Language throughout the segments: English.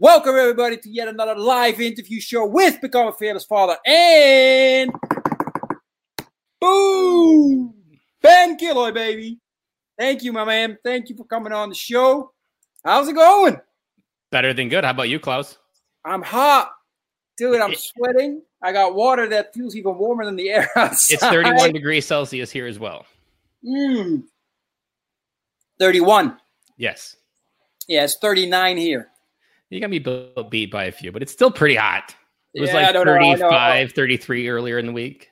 Welcome, everybody, to yet another live interview show with Become a Fearless Father and boom, Ben Killoy, baby. Thank you, my man. Thank you for coming on the show. How's it going? Better than good. How about you, Klaus? I'm hot. Dude, I'm sweating. I got water that feels even warmer than the air outside. It's 31 degrees Celsius here as well. Mm. 31. Yes. Yeah, it's 39 here. You got me beat by a few, but it's still pretty hot. It was Yeah, like don't know, I know. 35, 33 earlier in the week.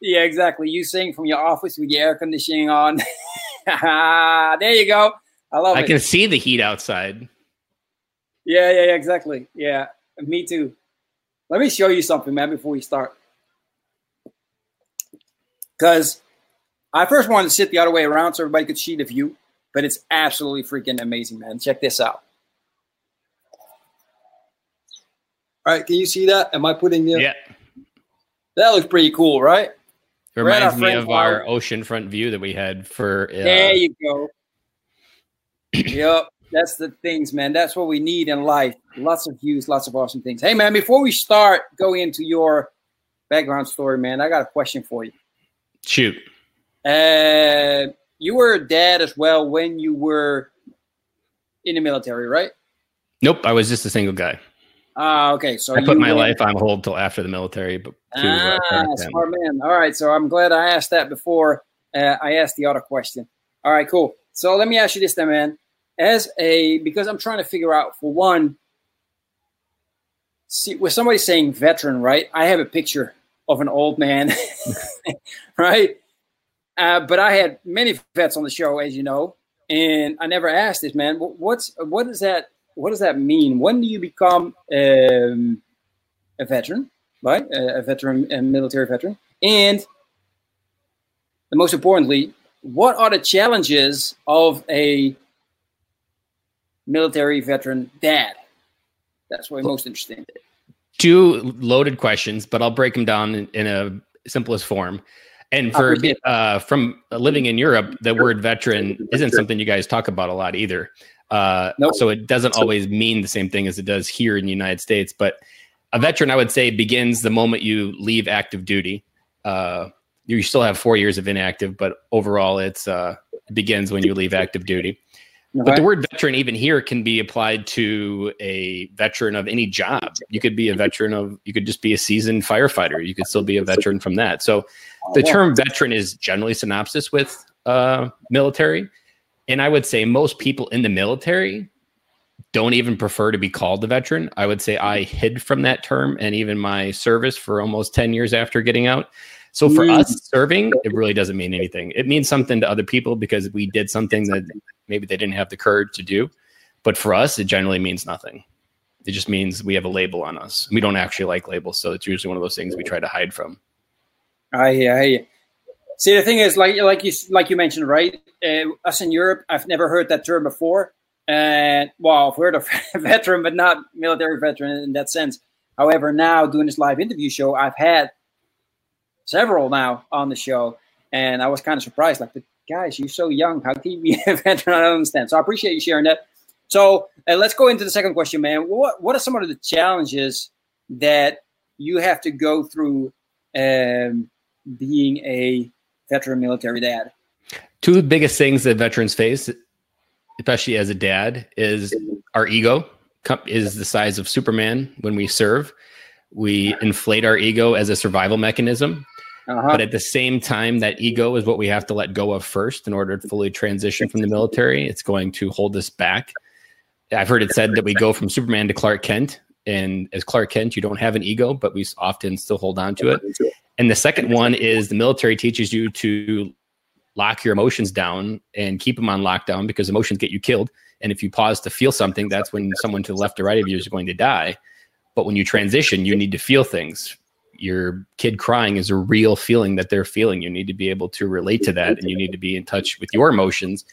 Yeah, exactly. You sing from your office with your air conditioning on. there you go. I love I it. I can see the heat outside. Yeah, yeah, yeah, exactly. Yeah, me too. Let me show you something, man, before we start. Because I first wanted to sit the other way around so everybody could see the view, but it's absolutely freaking amazing, man. Check this out. All right, can you see that? Am I putting the? Yeah. That looks pretty cool, right? It We're at our reminds me of our house. oceanfront view that we had for. Uh, There you go. yep, that's the things, man. That's what we need in life. Lots of views, lots of awesome things. Hey, man, before we start going into your background story, man, I got a question for you. shoot. Uh, you were a dad as well when you were in the military, right? Nope. I was just a single guy. Ah, okay. So I put my went- life on hold till after the military. But uh, Ah, start a family. smart man. All right, so I'm glad I asked that before uh, I asked the other question. All right, cool. So let me ask you this then, man. As a because I'm trying to figure out for one, see, with somebody saying veteran, right? I have a picture of an old man, right? Uh, but I had many vets on the show, as you know, and I never asked this, man. What's What's that what does that mean? When do you become um, a veteran? right? A, a veteran, a military veteran. And the most importantly, what are the challenges of a military veteran dad? That's what I'm most interested in. two loaded questions, but I'll break them down in, in a simplest form. And for uh, from living in Europe, the word veteran isn't something you guys talk about a lot either. Uh, Nope. So it doesn't always mean the same thing as it does here in the United States. But a veteran, I would say, begins the moment you leave active duty. Uh, you still have four years of inactive, but overall, it's uh, it begins when you leave active duty. But the word veteran, even here, can be applied to a veteran of any job. You could be a veteran of, you could just be a seasoned firefighter. You could still be a veteran from that. So the term veteran is generally synopsis with uh, military. And I would say most people in the military don't even prefer to be called a veteran. I would say I hid from that term and even my service for almost 10 years after getting out. So for Mm. us serving, it really doesn't mean anything. It means something to other people because we did something that maybe they didn't have the courage to do. But for us, it generally means nothing. It just means we have a label on us. We don't actually like labels, so it's usually one of those things we try to hide from. I I. See, the thing is, like, like you, like you mentioned, right? Uh, us in Europe, I've never heard that term before. And well, I've heard of veteran, but not military veteran in that sense. However, now doing this live interview show, I've had several now on the show, and I was kind of surprised. Like, guys, you're so young. How can you be a veteran? I don't understand. So I appreciate you sharing that. So uh, let's go into the second question, man. What What are some of the challenges that you have to go through um, being a veteran military dad? Two of the biggest things that veterans face, especially as a dad, is our ego is the size of Superman when we serve. We inflate our ego as a survival mechanism. Uh-huh. But at the same time, that ego is what we have to let go of first in order to fully transition from the military. It's going to hold us back. I've heard it said that we go from Superman to Clark Kent. And as Clark Kent, you don't have an ego, but we often still hold on to it. And the second one is the military teaches you to lock your emotions down and keep them on lockdown because emotions get you killed. And if you pause to feel something, that's when someone to the left or right of you is going to die. But when you transition, you need to feel things. Your kid crying is a real feeling that they're feeling. You need to be able to relate to that and you need to be in touch with your emotions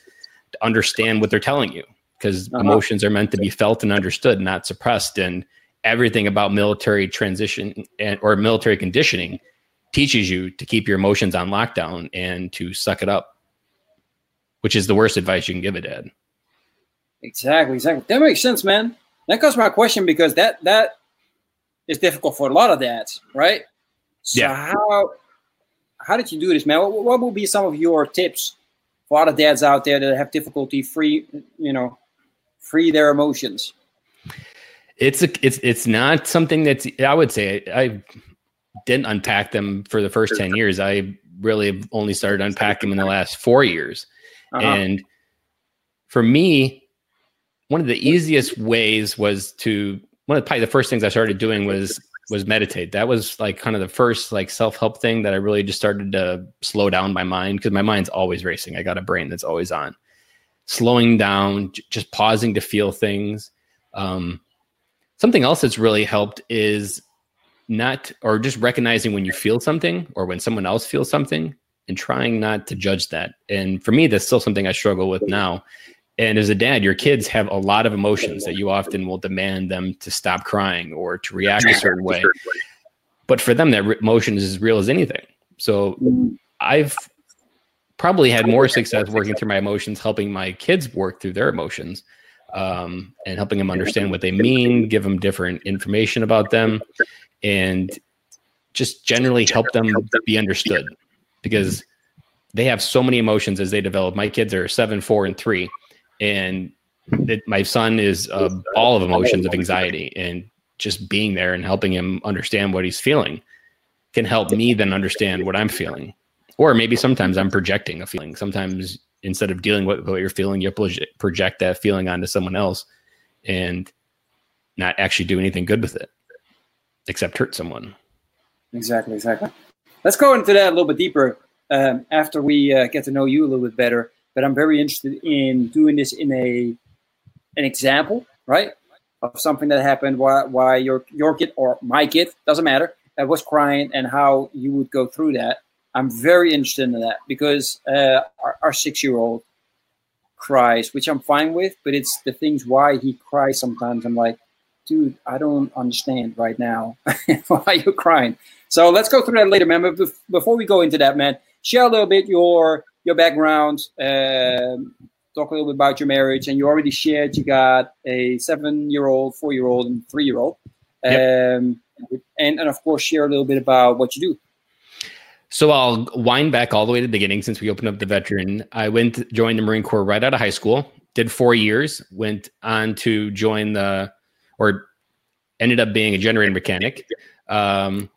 to understand what they're telling you because Uh-huh. emotions are meant to be felt and understood, not suppressed. And everything about military transition and or military conditioning teaches you to keep your emotions on lockdown and to suck it up, which is the worst advice you can give a dad. Exactly, exactly. That makes sense, man. that comes my question because that that is difficult for a lot of dads, right? So Yeah. how how did you do this, man? What, what would be some of your tips for other dads out there that have difficulty free, you know, free their emotions? It's a, it's it's not something that's I would say I didn't unpack them for the first 10 years. I really only started unpacking them in the last 4 years. Uh-huh. And for me, one of the easiest ways was to one of the, probably the first things I started doing was was meditate. That was like kind of the first like self help thing that I really just started to slow down my mind because my mind's always racing. I got a brain that's always on. Slowing down, j- just pausing to feel things. Um, something else that's really helped is not or just recognizing when you feel something or when someone else feels something and trying not to judge that. And for me, that's still something I struggle with now. And as a dad, your kids have a lot of emotions that you often will demand them to stop crying or to react a certain way. But for them, that re- emotion is as real as anything. So I've probably had more success working through my emotions, helping my kids work through their emotions um, and helping them understand what they mean, give them different information about them, and just generally help them be understood because they have so many emotions as they develop. My kids are seven, four, and three, and it, my son is a ball of emotions of anxiety, and just being there and helping him understand what he's feeling can help me then understand what I'm feeling. Or maybe sometimes I'm projecting a feeling. Sometimes instead of dealing with what you're feeling, you proje- project that feeling onto someone else and not actually do anything good with it except hurt someone. Exactly, exactly. Let's go into that a little bit deeper um, after we uh, get to know you a little bit better. But I'm very interested in doing this in a an example, right, of something that happened. Why why your your kid or my kid doesn't matter that was crying and how you would go through that. I'm very interested in that because uh, our, our six year old cries, which I'm fine with, but it's the things why he cries sometimes. I'm like, dude, I don't understand right now why you're crying. So let's go through that later, man. But before we go into that, man, share a little bit your your background. Um, talk a little bit about your marriage, and you already shared you got a seven-year-old, four-year-old, and three-year-old. Um, and and of course, share a little bit about what you do. So I'll wind back all the way to the beginning since we opened up the veteran. I went joined the Marine Corps right out of high school. Did four years. Went on to join the or ended up being a generator mechanic. Um,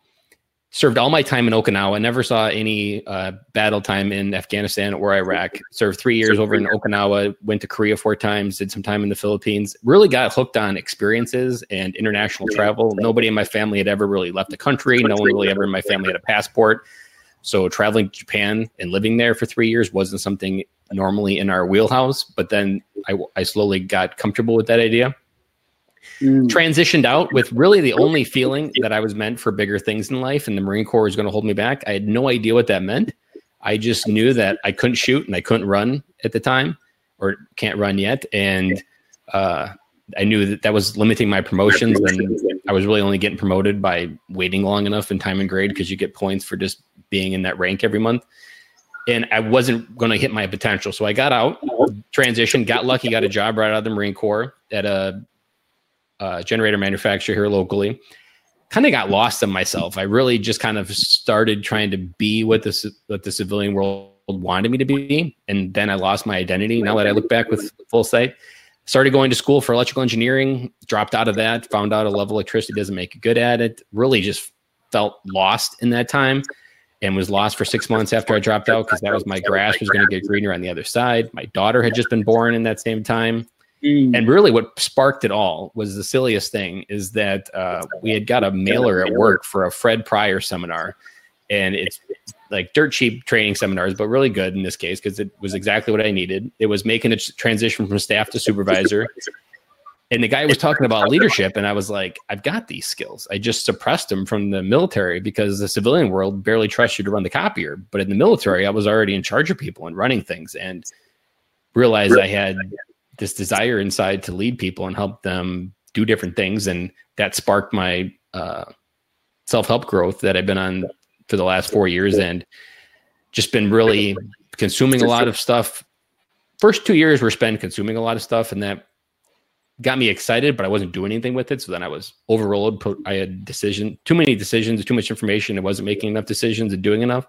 served all my time in Okinawa. Never saw any uh, battle time in Afghanistan or Iraq. Served three years over in Okinawa. Went to Korea four times. Did some time in the Philippines. Really got hooked on experiences and international travel. Nobody in my family had ever really left the country. No one really ever in my family had a passport. So traveling to Japan and living there for three years wasn't something normally in our wheelhouse. But then I, I slowly got comfortable with that idea transitioned out with really the only feeling that I was meant for bigger things in life, and the Marine Corps was going to hold me back. I had no idea what that meant. I just knew that I couldn't shoot and I couldn't run at the time, or can't run yet, and uh, I knew that that was limiting my promotions. And I was really only getting promoted by waiting long enough in time and grade because you get points for just being in that rank every month. And I wasn't going to hit my potential, so I got out, transitioned, got lucky, got a job right out of the Marine Corps at a uh, generator manufacturer here locally. Kind of got lost in myself. I really just kind of started trying to be what the what the civilian world wanted me to be, and then I lost my identity. Now that I look back with full sight, started going to school for electrical engineering. Dropped out of that. Found out a level of electricity doesn't make you good at it. Really just felt lost in that time, and was lost for six months after I dropped out because that was my grass was going to get greener on the other side. My daughter had just been born in that same time. And really what sparked it all was the silliest thing is that uh, we had got a mailer at work for a fred pryor seminar. And it's like dirt cheap training seminars but really good in this case because it was exactly what i needed. It was making a transition from staff to supervisor and the guy was talking about leadership and i was like i've got these skills. I just suppressed them from the military because the civilian world barely trusts you to run the copier. But in the military i was already in charge of people and running things and realized i had this desire inside to lead people and help them do different things. And that sparked my uh, self-help growth that i've been on for the last four years and just been really consuming a lot of stuff. First two years were spent consuming a lot of stuff and that got me excited, but I wasn't doing anything with it. So then I was overruled. I had decision, too many decisions, too much information. I wasn't making enough decisions and doing enough.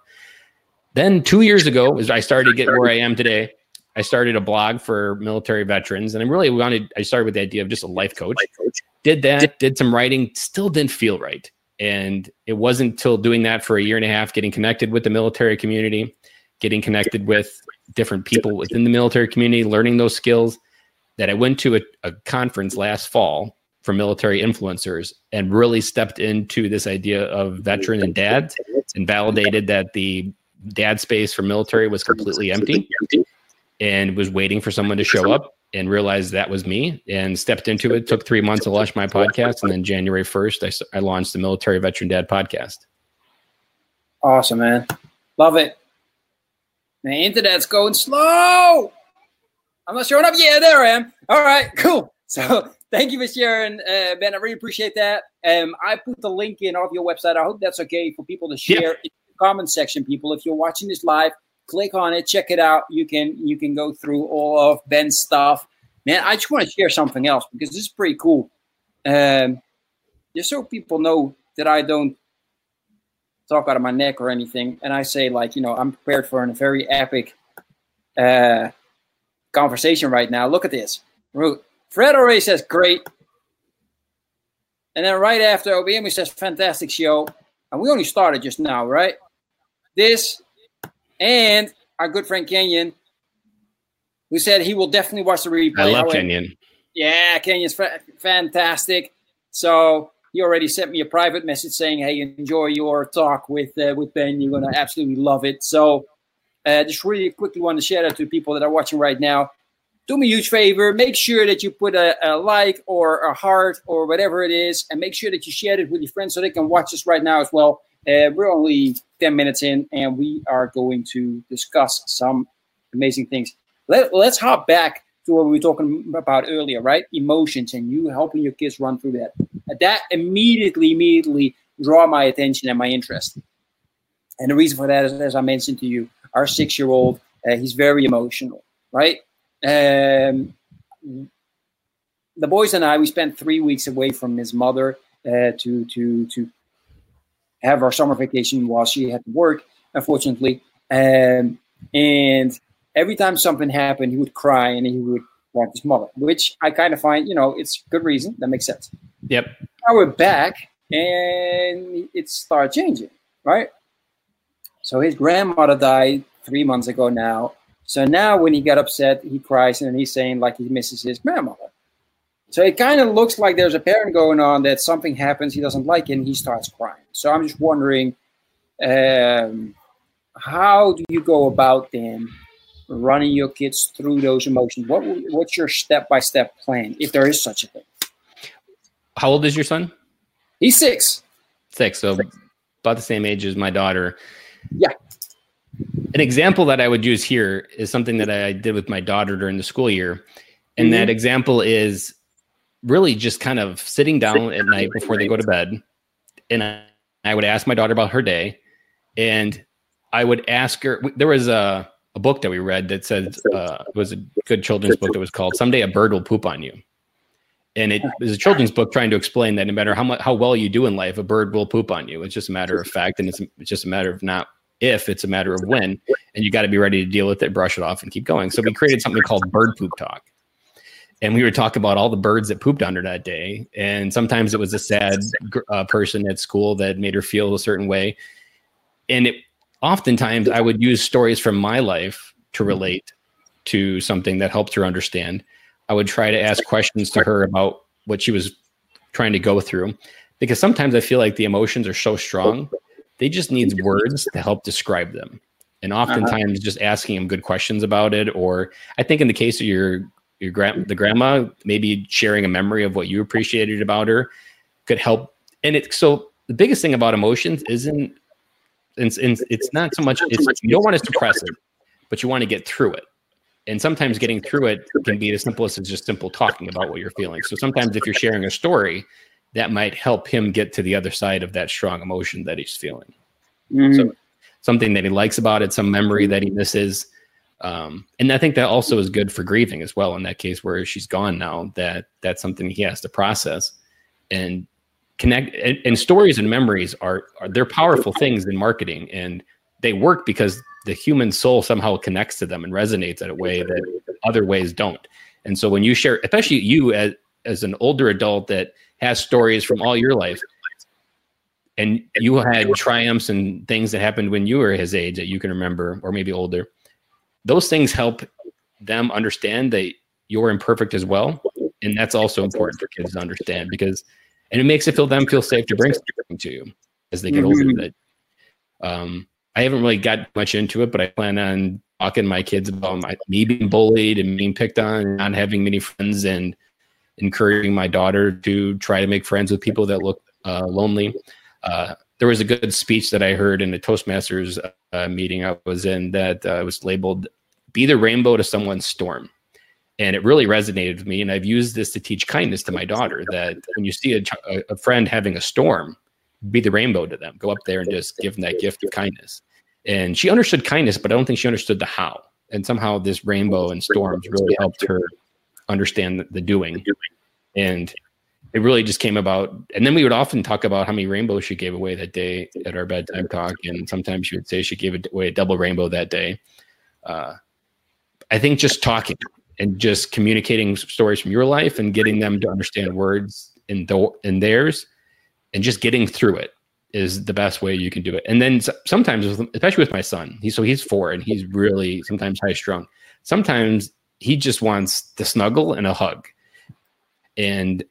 Then two years ago, as I started to get where I am today, I started a blog for military veterans, and I really wanted. I started with the idea of just a life coach. Life coach. Did that, did some writing, still didn't feel right, and it wasn't until doing that for a year and a half, getting connected with the military community, getting connected with different people within the military community, learning those skills, that I went to a, a conference last fall for military influencers and really stepped into this idea of veteran and dads and validated that the dad space for military was completely empty and was waiting for someone to show up and realized that was me and stepped into it. Took three months to launch my podcast. And then January 1st, I, I launched the Military Veteran Dad podcast. Awesome, man. Love it. The internet's going slow. I'm not showing up. Yeah, there I am. All right, cool. So thank you for sharing, uh, Ben. I really appreciate that. Um, I put the link in off your website. I hope that's okay for people to share yeah. in the comment section. People, if you're watching this live, click on it, check it out. You can you can go through all of Ben's stuff. Man, I just want to share something else because this is pretty cool. Um, just so people know that I don't talk out of my neck or anything, and I say like you know I'm prepared for a very epic uh, conversation right now. Look at this. Fred already says great. And then right after OBM, says fantastic show. And we only started just now, right? This and our good friend Kenyon, who said he will definitely watch the replay. I love Kenyon. Yeah, Kenyon's fa- fantastic. So he already sent me a private message saying, "Hey, enjoy your talk with uh, with Ben. You're gonna absolutely love it." So, uh, just really quickly want to share that to people that are watching right now. Do me a huge favor. Make sure that you put a, a like or a heart or whatever it is, and make sure that you share it with your friends so they can watch this right now as well. Uh, we're only 10 minutes in, and we are going to discuss some amazing things. Let, let's hop back to what we were talking about earlier, right? Emotions and you helping your kids run through that. That immediately, immediately draw my attention and my interest. And the reason for that is, as I mentioned to you, our six year old, uh, he's very emotional, right? Um, the boys and I, we spent three weeks away from his mother uh, to to to have our summer vacation while she had to work, unfortunately. Um, and every time something happened, he would cry and he would want his mother, which I kind of find, you know, it's good reason. That makes sense. Yep. Now we're back and it started changing, right? So his grandmother died three months ago now. So now when he got upset, he cries and he's saying like he misses his grandmother. So it kind of looks like there's a pattern going on that something happens he doesn't like and he starts crying. So I'm just wondering, um, how do you go about then running your kids through those emotions? What what's your step by step plan if there is such a thing? How old is your son? He's six. Six, so six. about the same age as my daughter. Yeah. An example that I would use here is something that I did with my daughter during the school year. And mm-hmm. that example is really just kind of sitting down at night before they go to bed. And I, I would ask my daughter about her day. And I would ask her, there was a, a book that we read that said, uh, it was a good children's book that was called Someday a Bird Will Poop on You. And it was a children's book trying to explain that no matter how much, how well you do in life, a bird will poop on you. It's just a matter of fact. And it's, it's just a matter of not if, it's a matter of when. And you got to be ready to deal with it, brush it off, and keep going. So we created something called Bird Poop Talk and we would talk about all the birds that pooped on her that day. And sometimes it was a sad uh, person at school that made her feel a certain way. And it oftentimes I would use stories from my life to relate to something that helped her understand. I would try to ask questions to her about what she was trying to go through because sometimes I feel like the emotions are so strong, they just need words to help describe them. And uh-huh. oftentimes, uh-huh. just asking them good questions about it, or I think in the case of your your grand the grandma maybe sharing a memory of what you appreciated about her could help and it so the biggest thing about emotions isn't it's, it's not so much it's, you don't want to suppress it but you want to get through it and sometimes getting through it can be as simple as just simple talking about what you're feeling so sometimes if you're sharing a story that might help him get to the other side of that strong emotion that he's feeling mm-hmm. so something that he likes about it some memory that he misses Um, and I think that also is good for grieving as well. In that case, where she's gone now, that that's something he has to process and connect. And, and stories and memories are, are they're powerful things in marketing, and they work because the human soul somehow connects to them and resonates in a way that other ways don't. And so when you share, especially you as as an older adult that has stories from all your life, and you had triumphs and things that happened when you were his age that you can remember, or maybe older. Those things help them understand that you're imperfect as well, and that's also important for kids to understand because, and it makes it feel them feel safe to bring something to you as they get mm-hmm. older. That um, I haven't really got much into it, but I plan on talking to my kids about my, me being bullied and being picked on, and not having many friends, and encouraging my daughter to try to make friends with people that look uh, lonely. Uh, there was a good speech that I heard in a Toastmasters uh, meeting I was in that uh, was labeled "Be the rainbow to someone's storm," and it really resonated with me. And I've used this to teach kindness to my daughter. That when you see a, a friend having a storm, be the rainbow to them. Go up there and just give them that gift of kindness and she understood kindness, but I don't think she understood the how. And somehow this rainbow and storms really helped her understand the, doing. And it really just came about. And then we would often talk about how many rainbows she gave away that day at our bedtime talk. And sometimes she would say she gave away a double rainbow that day. Uh, I think just talking and just communicating stories from your life and getting them to understand words in, the, in theirs and just getting through it is the best way you can do it. And then sometimes, especially with my son, he's so he's four and he's really sometimes high strung. Sometimes he just wants the snuggle and a hug. And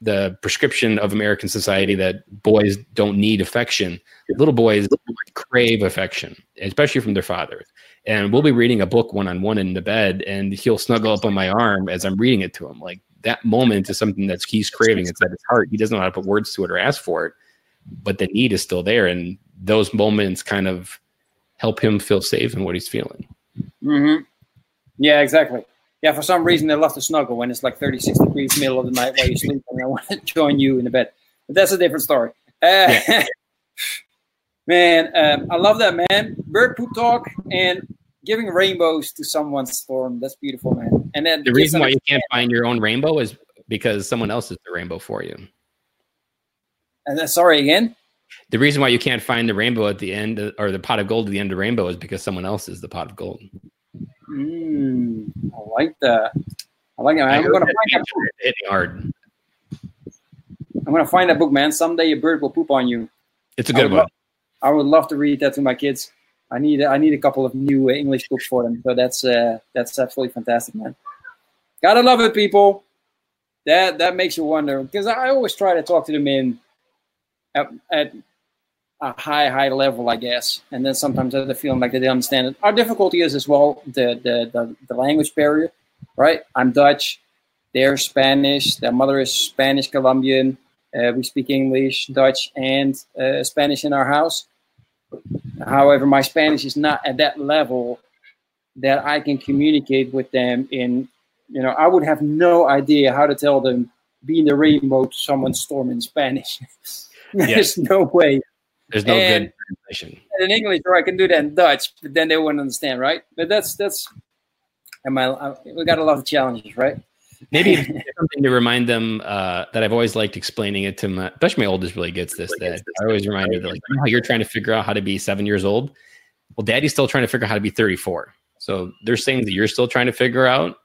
the prescription of American society that boys don't need affection, little boys crave affection, especially from their fathers. And we'll be reading a book one on one in the bed, and he'll snuggle up on my arm as I'm reading it to him. Like that moment is something that's he's craving. It's at his heart. He doesn't know how to put words to it or ask for it but the need is still there. And those moments kind of help him feel safe in what he's feeling. Mm-hmm. Yeah, exactly. Yeah, for some reason they love to snuggle when it's like 36 degrees middle of the night while you sleep and I want to join you in the bed. But that's a different story. Uh, yeah. man, um, I love that, man. Bird poop talk and giving rainbows to someone's storm. That's beautiful, man. And then the reason why you can't find your own rainbow is because someone else is the rainbow for you. And then, sorry again. The reason why you can't find the rainbow at the end, or the pot of gold at the end of the rainbow, is because someone else is the pot of gold. Mm, I like that. I like it. I'm going to find that book. Hitting hard. I'm going to find that book, man. Someday a bird will poop on you. It's a good I one. I would love to read that to my kids. I need I need a couple of new English books for them. So that's uh, that's absolutely fantastic, man. Gotta love it, people. That that makes you wonder because I always try to talk to them in at, at a high, high level, I guess. And then sometimes I have the feeling like they don't understand it. Our difficulty is as well the, the, the, the language barrier, right? I'm Dutch, they're Spanish, their mother is Spanish Colombian. Uh, we speak English, Dutch, and uh, Spanish in our house. However, my Spanish is not at that level that I can communicate with them in, you know, I would have no idea how to tell them being the rainbow to someone storm in Spanish. There's no way. There's no and good translation. In English, or I can do that in Dutch, but then they wouldn't understand, right? But that's that's. Am I? I we got a lot of challenges, right? Maybe something to remind them uh, that I've always liked explaining it to my, especially my oldest really gets this. That I always remind her like, you know, you're trying to figure out how to be seven years old. Well, daddy's still trying to figure out how to be 34. So there's things that you're still trying to figure out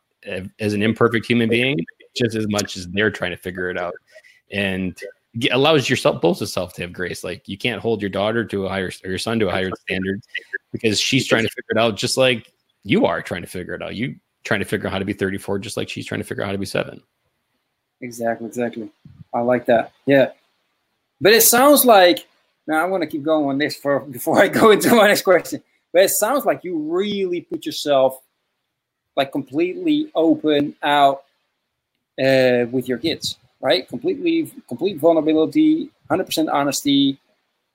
as an imperfect human being, just as much as they're trying to figure it out. And allows yourself both yourself to have grace. Like you can't hold your daughter to a higher or your son to a higher standard because she's trying to figure it out just like you are trying to figure it out. You trying to figure out how to be 34 just like she's trying to figure out how to be seven. Exactly, exactly. I like that. Yeah. But it sounds like now I'm gonna keep going on this for before I go into my next question. But it sounds like you really put yourself like completely open out uh, with your kids right? Completely, complete vulnerability, hundred percent honesty,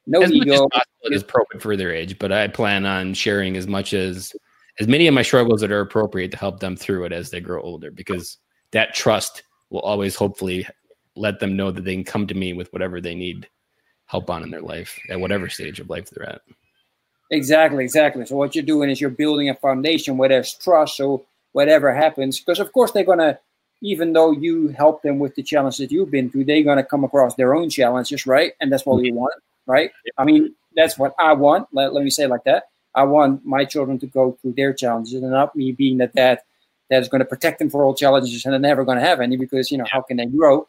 no as ego. Much as is appropriate for their age, but I plan on sharing as much as as many of my struggles that are appropriate to help them through it as they grow older, because that trust will always hopefully let them know that they can come to me with whatever they need help on in their life at whatever stage of life they're at. Exactly, exactly. So what you're doing is you're building a foundation where there's trust. So whatever happens, because of course they're gonna, even though you help them with the challenge that you've been through, they're gonna come across their own challenges, right? And that's what we mm-hmm. want, right? I mean, that's what I want. Let, let me say it like that. I want my children to go through their challenges, and not me being that dad that's going to protect them for all challenges and they're never going to have any because you know how can they grow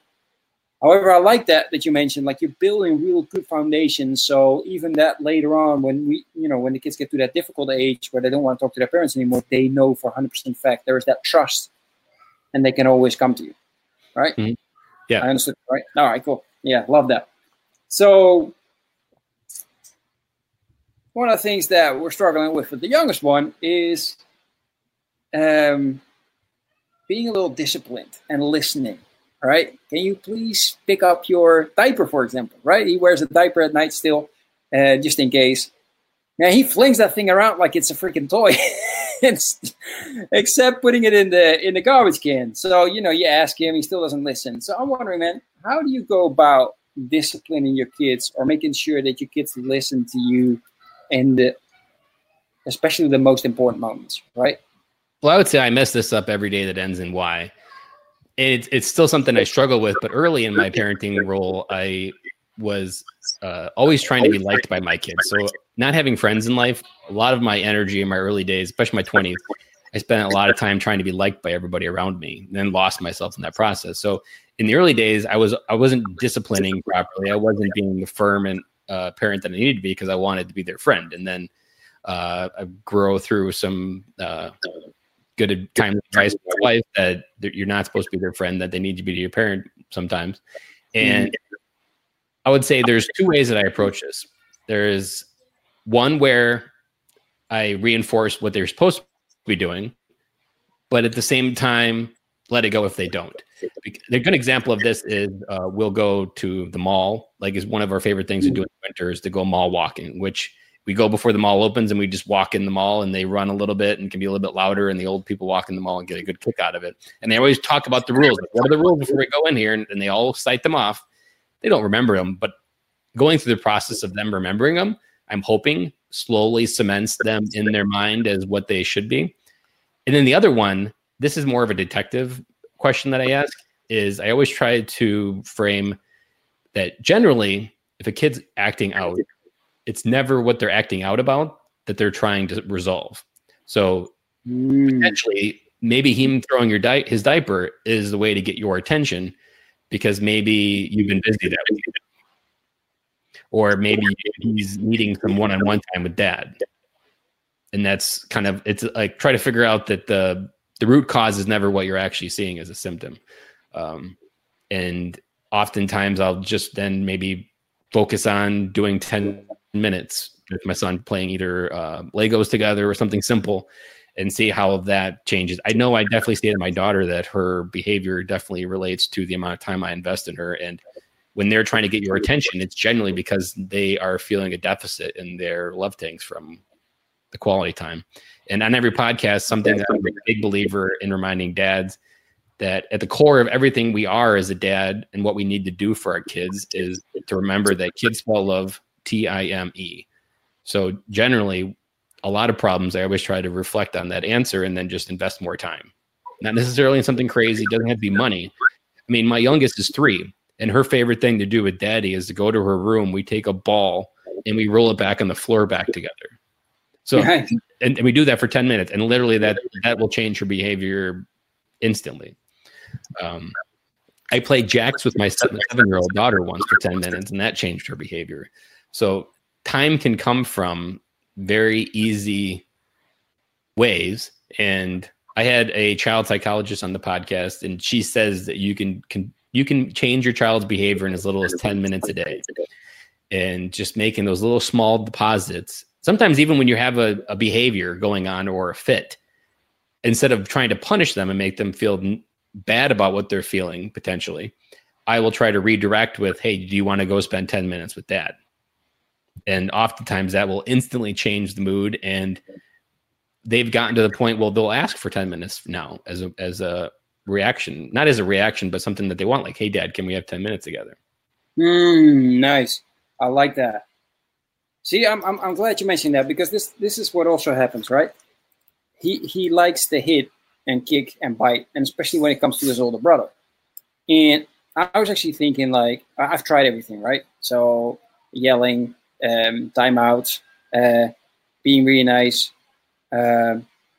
however i like that that you mentioned like you're building real good foundations so even that later on when we you know when the kids get to that difficult age where they don't want to talk to their parents anymore they know for 100% fact there is that trust and they can always come to you right mm-hmm. yeah i understood right all right cool yeah love that so one of the things that we're struggling with with the youngest one is um, being a little disciplined and listening. All right. Can you please pick up your diaper, for example? Right. He wears a diaper at night still, uh, just in case. Now he flings that thing around like it's a freaking toy, except putting it in the in the garbage can. So you know, you ask him, he still doesn't listen. So I'm wondering, man, how do you go about disciplining your kids or making sure that your kids listen to you, and especially the most important moments, right? Well, I would say I mess this up every day that ends in Y. It's it's still something I struggle with, but early in my parenting role, I was uh, always trying to be liked by my kids. So not having friends in life, a lot of my energy in my early days, especially my twenties, I spent a lot of time trying to be liked by everybody around me, and then lost myself in that process. So in the early days, I was I wasn't disciplining properly. I wasn't being the firm and uh, parent that I needed to be because I wanted to be their friend. And then uh, I grow through some uh, good time advice my wife that you're not supposed to be their friend, that they need to be your parent sometimes. And. I would say there's two ways that I approach this. There's one where I reinforce what they're supposed to be doing, but at the same time, let it go if they don't. A good example of this is uh, we'll go to the mall. Like is one of our favorite things to do in winter is to go mall walking, which we go before the mall opens and we just walk in the mall and they run a little bit and can be a little bit louder and the old people walk in the mall and get a good kick out of it. And they always talk about the rules. Like, what are the rules before we go in here? And, and they all cite them off. They don't remember them, but going through the process of them remembering them, I'm hoping slowly cements them in their mind as what they should be. And then the other one, this is more of a detective question that I ask is I always try to frame that generally if a kid's acting out it's never what they're acting out about that they're trying to resolve. So mm. potentially, maybe him throwing your di- his diaper is the way to get your attention because maybe you've been busy that week, or maybe he's needing some one-on-one time with dad, and that's kind of it's like try to figure out that the the root cause is never what you're actually seeing as a symptom, um, and oftentimes I'll just then maybe focus on doing 10 minutes with my son playing either uh, Legos together or something simple and see how that changes. I know I definitely see in my daughter that her behavior definitely relates to the amount of time I invest in her. And when they're trying to get your attention, it's generally because they are feeling a deficit in their love tanks from the quality time. And on every podcast, something that I'm a big believer in reminding dads that at the core of everything we are as a dad and what we need to do for our kids is to remember that kids spell love T I M E. So generally, a lot of problems, I always try to reflect on that answer and then just invest more time. Not necessarily in something crazy, it doesn't have to be money. I mean, my youngest is three, and her favorite thing to do with daddy is to go to her room. We take a ball and we roll it back on the floor back together. So, and, and we do that for 10 minutes, and literally that that will change her behavior instantly. Um, I played jacks with my seven year old daughter once for 10 minutes, and that changed her behavior. So time can come from very easy ways. And I had a child psychologist on the podcast, and she says that you can, can you can change your child's behavior in as little as 10 minutes a day. And just making those little small deposits. Sometimes even when you have a, a behavior going on or a fit, instead of trying to punish them and make them feel bad about what they're feeling potentially, I will try to redirect with, "Hey, do you want to go spend 10 minutes with dad?" And oftentimes that will instantly change the mood and they've gotten to the point well they'll ask for 10 minutes now as a as a reaction not as a reaction but something that they want like hey dad can we have 10 minutes together mm, nice i like that See, I'm, I'm I'm glad you mentioned that because this this is what also happens, right? He he likes to hit and kick and bite, and especially when it comes to his older brother. And I was actually thinking, like, I've tried everything, right? So yelling, um, timeouts, uh, being really nice, uh,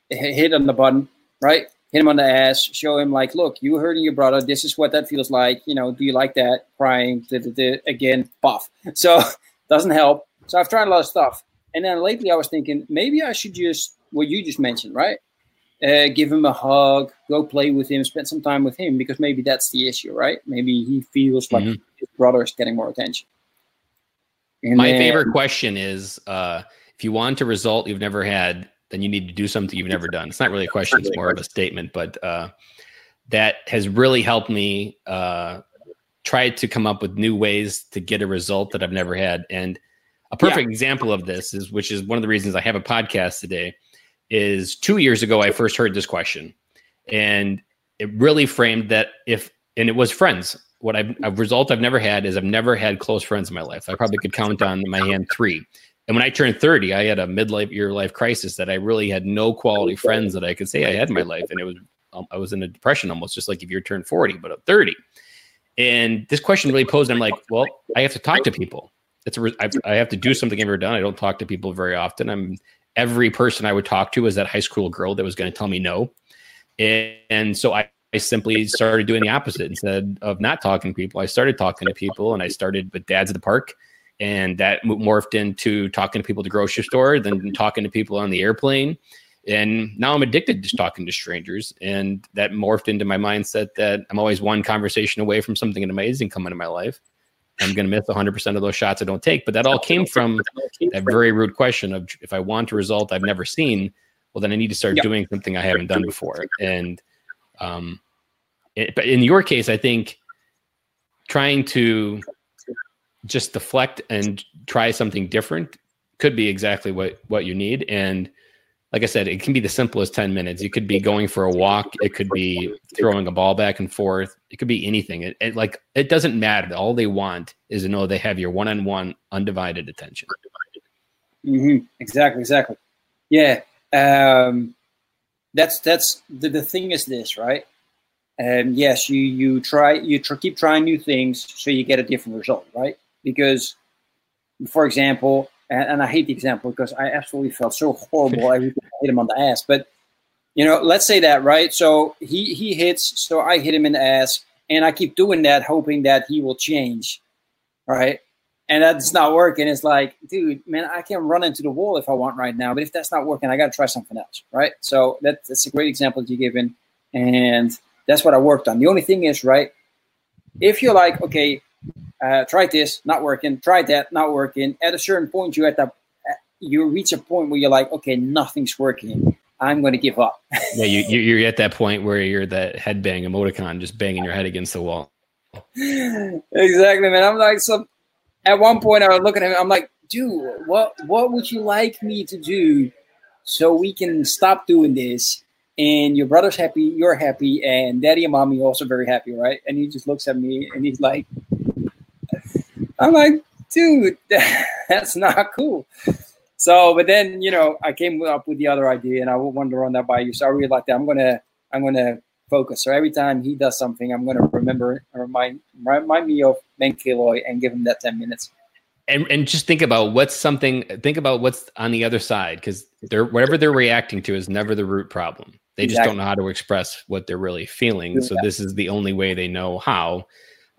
hit on the button, right? Hit him on the ass, show him like, look, you hurting your brother. This is what that feels like. You know, do you like that? Crying, da, da, da, again, buff. So doesn't help. So I've tried a lot of stuff. And then lately I was thinking maybe I should just what you just mentioned, right? Uh, give him a hug, go play with him, spend some time with him because maybe that's the issue, right? Maybe he feels like mm-hmm. his brother is getting more attention. And My then, favorite question is uh, if you want a result you've never had, then you need to do something you've never done. It's not really a question, it's more of a statement, but uh, that has really helped me uh, try to come up with new ways to get a result that I've never had. And a perfect yeah. example of this is, which is one of the reasons I have a podcast today, is two years ago I first heard this question, and it really framed that if, and it was friends. What I've a result I've never had is I've never had close friends in my life. I probably could count on my hand three. And when I turned 30, I had a midlife year life crisis that I really had no quality friends that I could say I had in my life. And it was, um, I was in a depression almost just like if you're turned 40, but at 30. And this question really posed, I'm like, well, I have to talk to people. It's a, I, I have to do something I've never done. I don't talk to people very often. I'm every person I would talk to was that high school girl that was going to tell me no. And, and so I, I simply started doing the opposite. Instead of not talking to people, I started talking to people and I started with dads at the park. And that morphed into talking to people at the grocery store, then talking to people on the airplane. And now I'm addicted to talking to strangers. And that morphed into my mindset that I'm always one conversation away from something amazing coming in my life. I'm going to miss 100% of those shots I don't take. But that all came from that very rude question of if I want a result I've never seen, well, then I need to start yep. doing something I haven't done before. And, um, but in your case, I think trying to just deflect and try something different could be exactly what what you need. And like I said, it can be the simplest 10 minutes. You could be going for a walk. It could be throwing a ball back and forth. It could be anything. It, it like it doesn't matter. All they want is to know they have your one-on-one undivided attention. Mm-hmm. Exactly. Exactly. Yeah. Um, that's that's the, the thing is this right. And um, yes, you you try you tr- keep trying new things so you get a different result, right? Because, for example, and, and, I hate the example because I absolutely felt so horrible. I hit him on the ass. But you know, let's say that, right? So he he hits, so I hit him in the ass, and I keep doing that, hoping that he will change, right? And that's not working. It's like, dude, man, I can run into the wall if I want right now, but if that's not working, I got to try something else, right? So that, that's a great example that you given, and that's what I worked on. The only thing is, right? If you're like, okay, uh, tried this, not working, try that, not working. At a certain point, you at that you reach a point where you're like, okay, nothing's working. I'm going to give up. yeah, you, you're at that point where you're that headbang emoticon, just banging your head against the wall. exactly, man. I'm like, so at one point, I was looking at him. I'm like, dude, what what would you like me to do so we can stop doing this? And your brother's happy, you're happy, and daddy and mommy also very happy, right? And he just looks at me and he's like, I'm like, dude, that's not cool. So, but then you know, I came up with the other idea, and I wanted to run that by you. So I really like that. I'm gonna, I'm gonna focus. So every time he does something, I'm gonna remember, remind, remind me of Ben Killoy, and give him that ten minutes. And and just think about what's something. Think about what's on the other side, because they're whatever they're reacting to is never the root problem. They exactly. just don't know how to express what they're really feeling. So this is the only way they know how.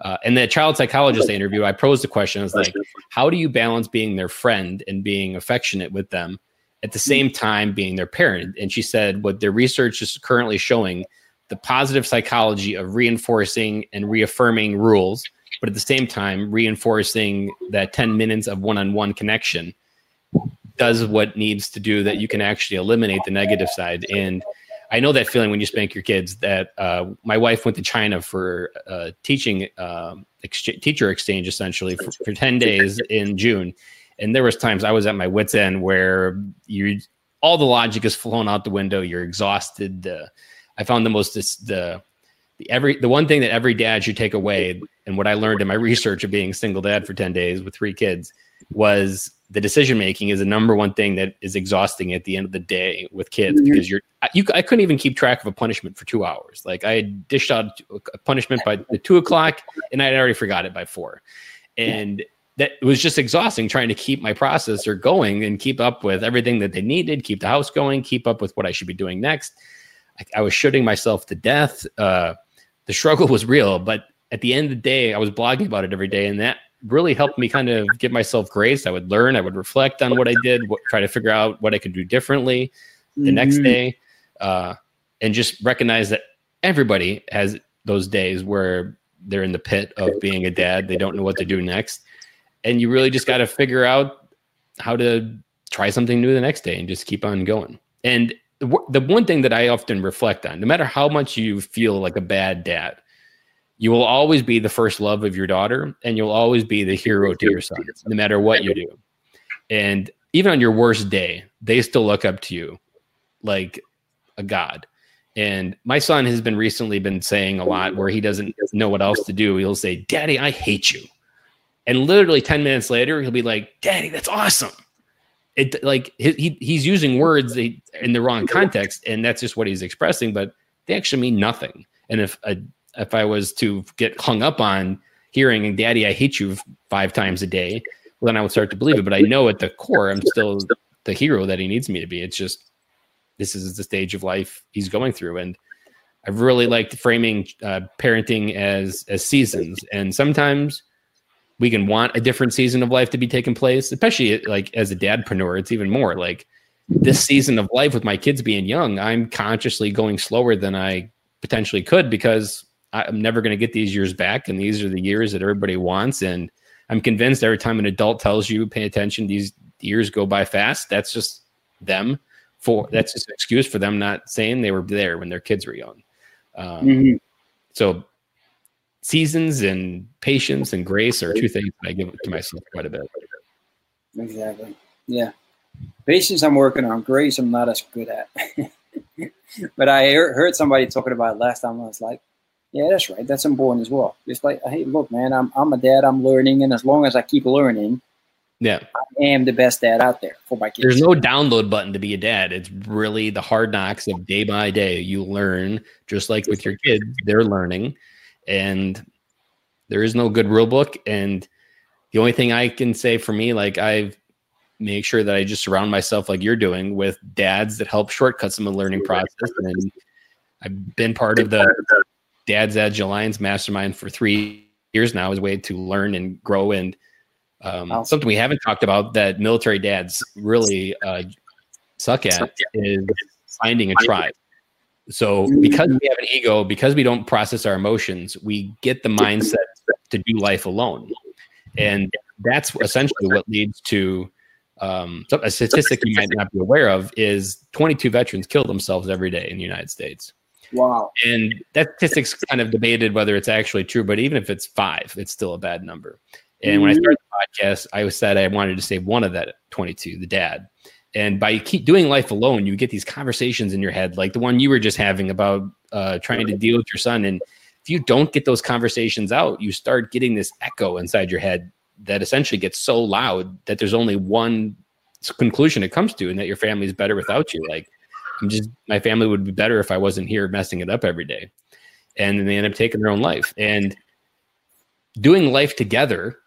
Uh, and the child psychologist I interviewed, I posed the question: I was like, how do you balance being their friend and being affectionate with them at the same time being their parent? And she said, what their research is currently showing the positive psychology of reinforcing and reaffirming rules, but at the same time reinforcing that 10 minutes of one-on-one connection does what needs to do that you can actually eliminate the negative side and I know that feeling when you spank your kids. That uh, my wife went to China for uh, teaching uh, ex- teacher exchange essentially for, for, ten days in June, and there was times I was at my wits end where you all the logic is flown out the window. You're exhausted. I found the most this, the the every the one thing that every dad should take away, and what I learned in my research of being single dad for ten days with three kids was the decision making is the number one thing that is exhausting at the end of the day with kids mm-hmm. because you're you I couldn't even keep track of a punishment for two hours. Like I had dished out a punishment by the two o'clock and I had already forgot it by four, and that was just exhausting trying to keep my processor going and keep up with everything that they needed, keep the house going, keep up with what I should be doing next. I, I was shooting myself to death. Uh, the struggle was real, but at the end of the day, I was blogging about it every day, and that really helped me kind of get myself grace. I would learn, I would reflect on what I did, what, try to figure out what I could do differently the mm-hmm. next day, uh, and just recognize that everybody has those days where they're in the pit of being a dad. They don't know what to do next, and you really just got to figure out how to try something new the next day and just keep on going. And the, the one thing that I often reflect on, no matter how much you feel like a bad dad, you will always be the first love of your daughter and you'll always be the hero to your son no matter what you do. And even on your worst day they still look up to you like a god. And my son has been recently been saying a lot where he doesn't know what else to do. He'll say daddy i hate you. And literally 10 minutes later he'll be like daddy that's awesome. It like he, he's using words in the wrong context and that's just what he's expressing but they actually mean nothing. And if a if I was to get hung up on hearing "Daddy, I hate you" five times a day, well, then I would start to believe it. But I know at the core, I'm still the hero that he needs me to be. It's just this is the stage of life he's going through, and I've really liked framing uh, parenting as as seasons, and sometimes we can want a different season of life to be taking place, especially like as a dadpreneur. It's even more like this season of life with my kids being young. I'm consciously going slower than I potentially could because I'm never going to get these years back, and these are the years that everybody wants. And I'm convinced every time an adult tells you, "Pay attention," these years go by fast. That's just them. For that's just an excuse for them not saying they were there when their kids were young. Um, mm-hmm. So, seasons and patience and grace are two things that I give to myself quite a bit. Exactly. Yeah. Patience, I'm working on. Grace, I'm not as good at. but I heard somebody talking about it last time. I was like, yeah, that's right. That's important as well. It's like, hey, look, man, I'm I'm a dad. I'm learning, and as long as I keep learning, yeah, I am the best dad out there for my kids. There's no download button to be a dad. It's really the hard knocks of day by day. You learn just like with your kids. They're learning, and there is no good rule book. And the only thing I can say for me, like I've make sure that I just surround myself like you're doing with dads that help shortcut some of the learning process. And I've been part of the Dad's Edge Alliance Mastermind for three years now as a way to learn and grow. And um, awesome. something we haven't talked about that military dads really uh, suck at is finding a tribe. So because we have an ego, because we don't process our emotions, we get the mindset to do life alone. And that's essentially what leads to um, a statistic you might not be aware of is 22 veterans kill themselves every day in the United States. Wow. And that statistic's kind of debated whether it's actually true, but even if it's five, it's still a bad number. And mm-hmm. when I started the podcast, I said I wanted to save one of that 22, the dad. And by keep doing life alone, you get these conversations in your head, like the one you were just having about uh, trying to deal with your son. And if you don't get those conversations out, you start getting this echo inside your head that essentially gets so loud that there's only one conclusion it comes to, and that your family is better without you. Like I'm just my family would be better if I wasn't here messing it up every day. And then they end up taking their own life. And doing life together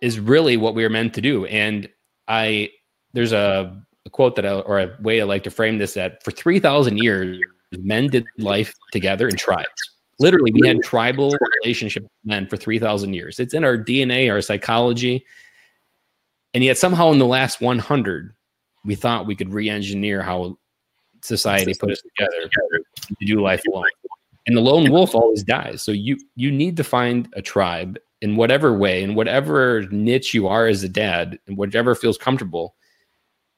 is really what we are meant to do. And I there's a, a quote that I, or a way I like to frame this that for three thousand years, men did life together in tribes. Literally, we had tribal relationship men for three thousand years. It's in our DNA, our psychology, and yet somehow in the last one hundred, we thought we could re-engineer how society put us together to do life alone. And the lone wolf always dies. So you you need to find a tribe in whatever way, in whatever niche you are as a dad, and whatever feels comfortable,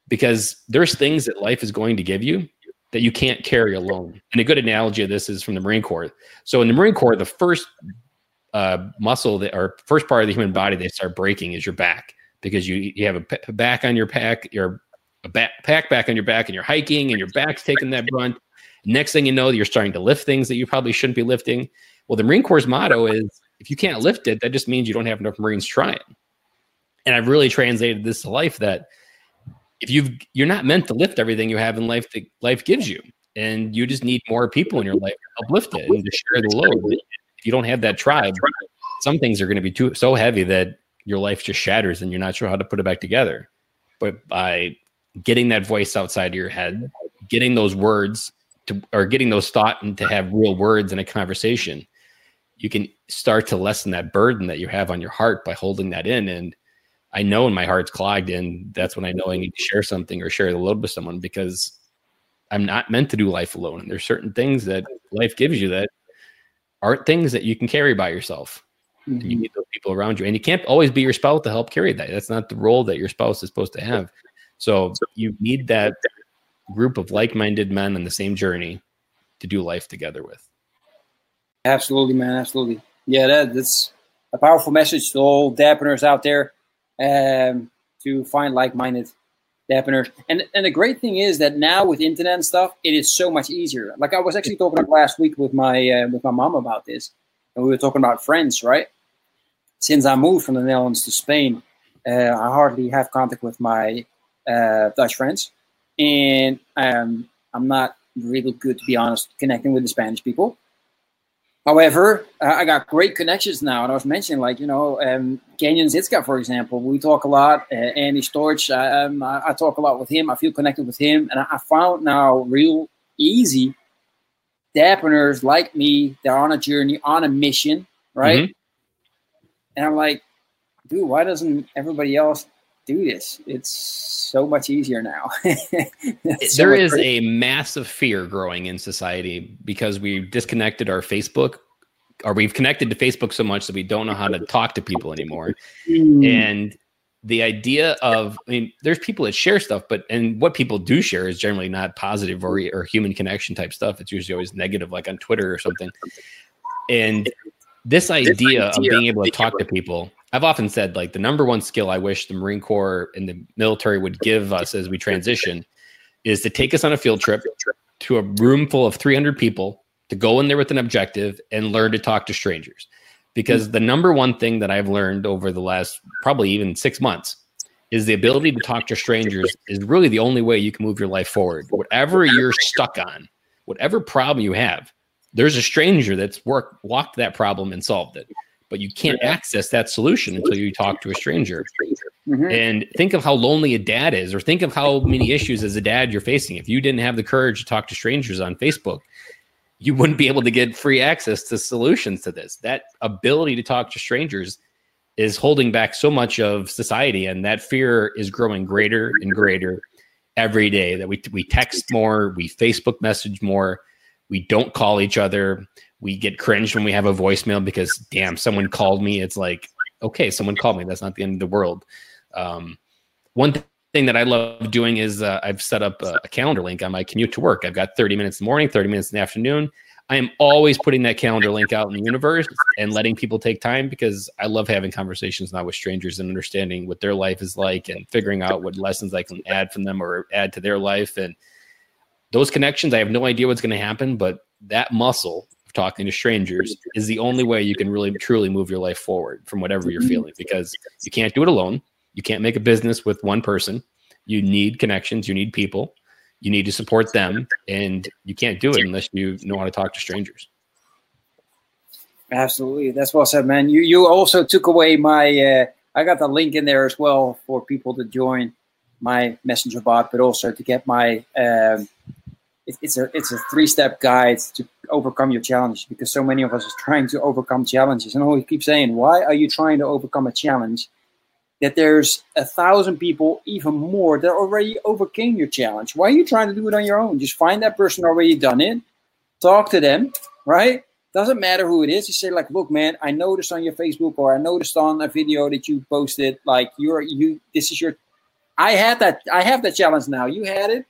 because there's things that life is going to give you that you can't carry alone. And a good analogy of this is from the Marine Corps. So in the Marine Corps, the first uh, muscle that or first part of the human body they start breaking is your back because you you have a back on your pack, your a backpack back on your back and you're hiking and your back's taking that brunt. Next thing you know, you're starting to lift things that you probably shouldn't be lifting. Well, the Marine Corps' motto is if you can't lift it, that just means you don't have enough Marines trying. And I've really translated this to life that if you've you're not meant to lift everything you have in life that life gives you. And you just need more people in your life to help lift it and to share the load. If you don't have that tribe, some things are going to be too so heavy that your life just shatters and you're not sure how to put it back together. But by getting that voice outside of your head, getting those words to or getting those thought and to have real words in a conversation, you can start to lessen that burden that you have on your heart by holding that in. And I know when my heart's clogged and that's when I know I need to share something or share the load with someone because I'm not meant to do life alone. And there's certain things that life gives you that aren't things that you can carry by yourself. Mm-hmm. you need those people around you. And you can't always be your spouse to help carry that. That's not the role that your spouse is supposed to have. So you need that group of like-minded men on the same journey to do life together with. Absolutely, man. Absolutely. Yeah, that, that's a powerful message to all Dapners out there um, to find like-minded Dapners. And and the great thing is that now with internet and stuff, it is so much easier. Like I was actually talking last week with my uh, with my mom about this, and we were talking about friends, right? Since I moved from the Netherlands to Spain, uh, I hardly have contact with my uh, Dutch friends, and um, I'm not really good, to be honest, connecting with the Spanish people. However, I got great connections now, and I was mentioning, like you know, um, Kenyon Zitska, for example. We talk a lot. Uh, Andy Storch, I, um, I, I, talk a lot with him. I feel connected with him, and I, I found now real easy Dapners like me. They're on a journey, on a mission, right? Mm-hmm. And I'm like, dude, why doesn't everybody else do this. It's so much easier now. so there is a massive fear growing in society because we've disconnected our Facebook or we've connected to Facebook so much that we don't know how to talk to people anymore. Mm. And the idea of, I mean, there's people that share stuff, but and what people do share is generally not positive or, or human connection type stuff. It's usually always negative, like on Twitter or something. And this idea, this idea of being able to talk to people I've often said like the number one skill I wish the Marine Corps and the military would give us as we transition is to take us on a field trip to a room full of 300 people to go in there with an objective and learn to talk to strangers. Because the number one thing that I've learned over the last probably even six months is the ability to talk to strangers is really the only way you can move your life forward. Whatever you're stuck on, whatever problem you have, there's a stranger that's worked walked that problem and solved it but you can't access that solution until you talk to a stranger. Mm-hmm. And think of how lonely a dad is, or think of how many issues as a dad you're facing. If you didn't have the courage to talk to strangers on Facebook, you wouldn't be able to get free access to solutions to this. That ability to talk to strangers is holding back so much of society, and that fear is growing greater and greater every day. That we we text more, we Facebook message more, we don't call each other we get cringed when we have a voicemail because damn someone called me. It's like okay someone called me. That's not the end of the world. Um, one th- thing that i love doing is uh, i've set up a, a, calendar link. On my commute to work? I've got 30 minutes in the morning 30 minutes in the afternoon. I am always putting that calendar link out in the universe and letting people take time because i love having conversations now with strangers and understanding what their life is like and figuring out what lessons i can add from them or add to their life. And those connections i have no idea what's going to happen but that muscle talking to strangers is the only way you can really truly move your life forward from whatever you're mm-hmm. feeling because you can't do it alone. You can't make a business with one person. You need connections, you need people, you need to support them, and you can't do it unless you know how to talk to strangers. Absolutely. That's well said, man. You you also took away my uh, I got the link in there as well for people to join my messenger bot, but also to get my um, it, it's a it's a three step guide to overcome your challenges because so many of us are trying to overcome challenges. And we keep saying why are you trying to overcome a challenge that there's a thousand people even more that already overcame your challenge? Why are you trying to do it on your own? Just find that person already done it. Talk to them right? Doesn't matter who it is. You say like look man i noticed on your facebook or i noticed on a video that you posted like you're you this is your i had that i have that challenge now. You had it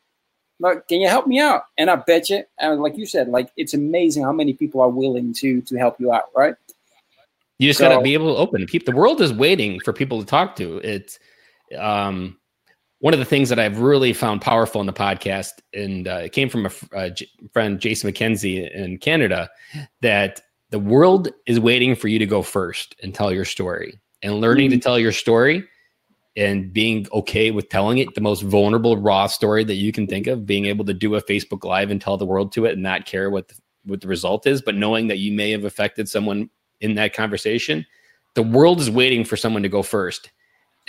like, can you help me out? And I bet you, and like you said, like it's amazing how many people are willing to to help you out, right? You just so, got to be able to open. People, the world is waiting for people to talk to. It's um, one of the things that I've really found powerful in the podcast, and uh, it came from a, a J- friend, Jason McKenzie in Canada, that the world is waiting for you to go first and tell your story. And learning mm-hmm. to tell your story and being okay with telling it the most vulnerable raw story that you can think of being able to do a facebook live and tell the world to it and not care what the, what the result is but knowing that you may have affected someone in that conversation the world is waiting for someone to go first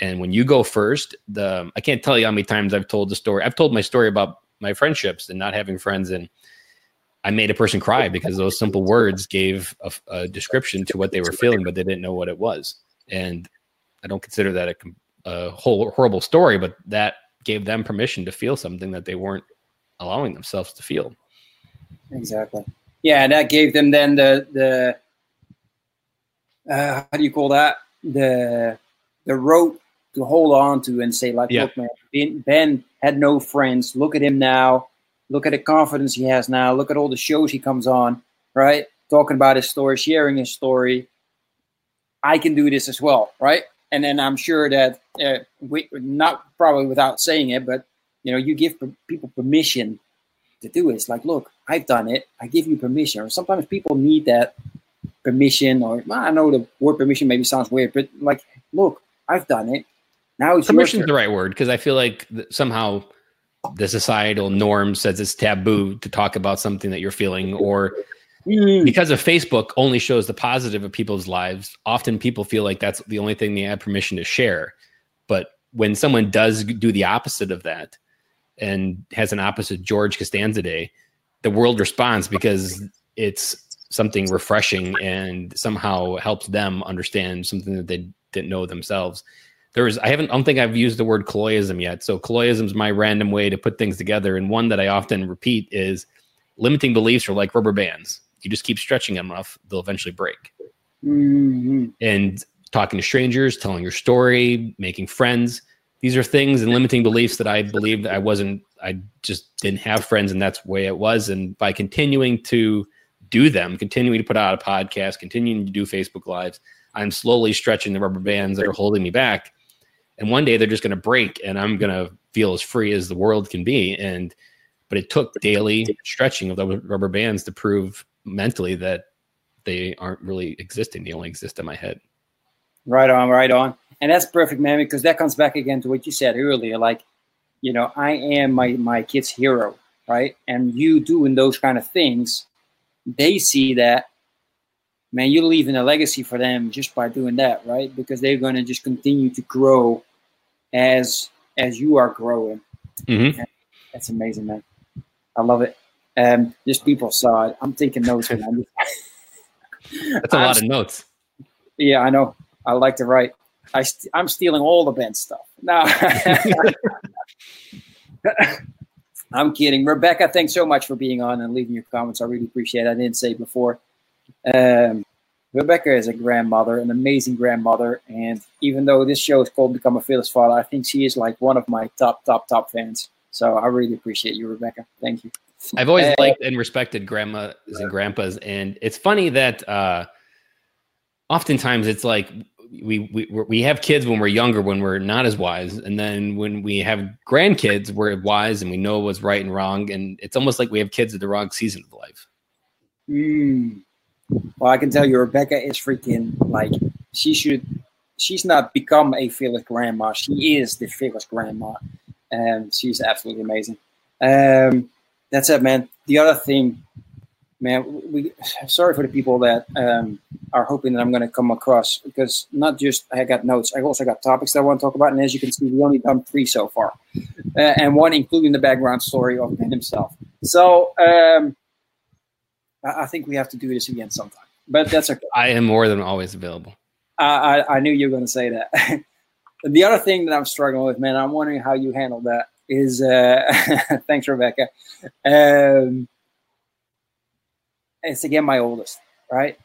and when you go first the i can't tell you how many times i've told the story i've told my story about my friendships and not having friends and I made a person cry because those simple words gave a, a, description to what they were feeling, but they didn't know what it was. And I don't consider that a, a whole horrible story, but that gave them permission to feel something that they weren't allowing themselves to feel. Exactly. Yeah, and that gave them then the the uh, how do you call that the the rope to hold on to and say like, yeah. look, man, ben, ben had no friends. Look at him now Look at the confidence he has now. Look at all the shows he comes on, right? Talking about his story, sharing his story. I can do this as well, right? And then I'm sure that uh, we not probably without saying it, but you know, you give people permission to do it. It's like, look, I've done it. I give you permission. Or sometimes people need that permission, or well, I know the word permission maybe sounds weird, but like, look, I've done it. Now it's permission is the right word because I feel like somehow the societal norm says it's taboo to talk about something that you're feeling or mm. because of facebook only shows the positive of people's lives often people feel like that's the only thing they have permission to share but when someone does do the opposite of that and has an opposite george costanza day the world responds because it's something refreshing and somehow helps them understand something that they didn't know themselves there's I haven't I don't think I've used the word Killoyism yet. So Killoyism is my random way to put things together. And one that I often repeat is limiting beliefs are like rubber bands. You just keep stretching them enough, they'll eventually break. Mm-hmm. And talking to strangers, telling your story, making friends. These are things and limiting beliefs that I believed I wasn't, I just didn't have friends, and that's the way it was. And by continuing to do them, continuing to put out a podcast, continuing to do Facebook Lives, I'm slowly stretching the rubber bands that are holding me back and one day they're just going to break and i'm going to feel as free as the world can be and but it took daily stretching of the rubber bands to prove mentally that they aren't really existing they only exist in my head right on right on and that's perfect man because that comes back again to what you said earlier like you know i am my my kid's hero right and you doing those kind of things they see that man, you're leaving a legacy for them just by doing that, right? Because they're going to just continue to grow as as you are growing. Mm-hmm. That's amazing, man. I love it. Um, just people saw it. I'm taking notes, man. That's a I'm, lot of notes. Yeah, I know. I like to write. I st- I'm stealing all the Ben stuff. No, I'm kidding. Rebecca, thanks so much for being on and leaving your comments. I really appreciate it. I didn't say before. Um, Rebecca is a grandmother, an amazing grandmother, and even though this show is called Become a Fearless Father, I think she is like one of my top, top, top fans. So I really appreciate you, Rebecca. Thank you. I've always liked and respected grandmas and grandpas, and it's funny that uh, oftentimes it's like we we we have kids when we're younger, when we're not as wise, and then when we have grandkids, we're wise and we know what's right and wrong, and it's almost like we have kids at the wrong season of life. Mm, well, I can tell you, Rebecca is freaking like she should. She's not become a fearless grandma. She is the fearless grandma, and she's absolutely amazing. Um, that's it, man. The other thing, man, we sorry for the people that um, are hoping that I'm going to come across because not just I got notes, I also got topics that I want to talk about, and as you can see, we only done three so far, uh, and one including the background story of Ben himself. So. Um, I think we have to do this again sometime. But that's okay. I am more than always available. I, I, I knew you were going to say that. the other thing that I'm struggling with, man, I'm wondering how you handle that. Is uh, thanks, Rebecca. Um, it's again my oldest, right?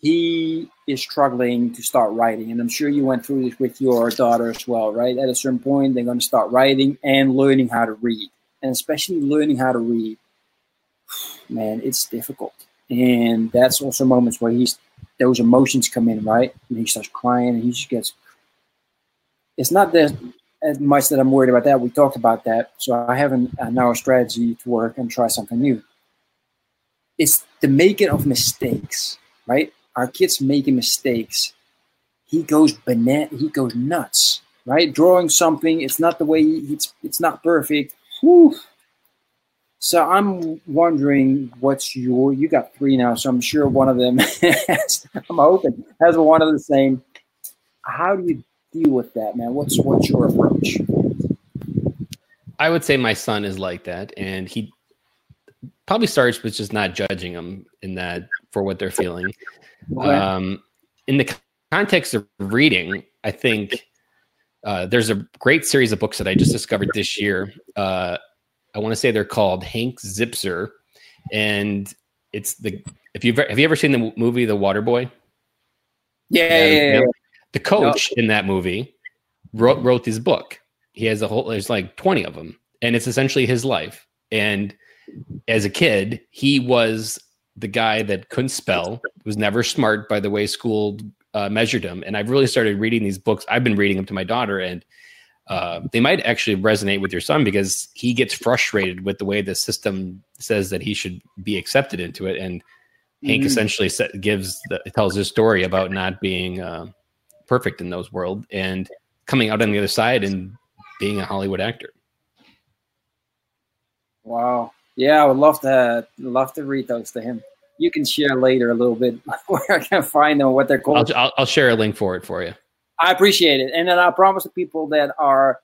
He is struggling to start writing, and I'm sure you went through this with your daughter as well, right? At a certain point, they're going to start writing and learning how to read, and especially learning how to read man, it's difficult. And that's also moments where he's those emotions come in, right? And he starts crying and he just gets it's not that much that I'm worried about that. We talked about that. So I have an, a now a strategy to work and try something new. It's the making of mistakes, right? Our kids making mistakes. He goes banana he goes nuts. right? Drawing something, it's not the way it's it's not perfect. Whew. So I'm wondering what's your you got three now, so I'm sure one of them has, I'm hoping has one of the same. How do you deal with that, man? What's what's your approach? I would say my son is like that, and he probably starts with just not judging them in that for what they're feeling. Okay. Um, in the context of reading, I think uh, there's a great series of books that I just discovered this year. Uh, I want to say they're called Hank Zipzer, and it's the if you've have you ever seen the movie The Water Boy? Yeah, yeah, yeah, yeah. The coach no. in that movie wrote wrote this book. He has a whole there's like 20 of them, and it's essentially his life. And as a kid, he was the guy that couldn't spell, was never smart by the way school uh, measured him. And I've really started reading these books. I've been reading them to my daughter, and uh, they might actually resonate with your son because he gets frustrated with the way the system says that he should be accepted into it. And mm-hmm. Hank essentially set, gives the, tells his story about not being uh, perfect in those world and coming out on the other side and being a Hollywood actor. Wow. Yeah, I would love to love to read those to him. You can share later a little bit where I can find them, what they're called. I'll, I'll, I'll share a link for it for you. I appreciate it, and then I promise the people that are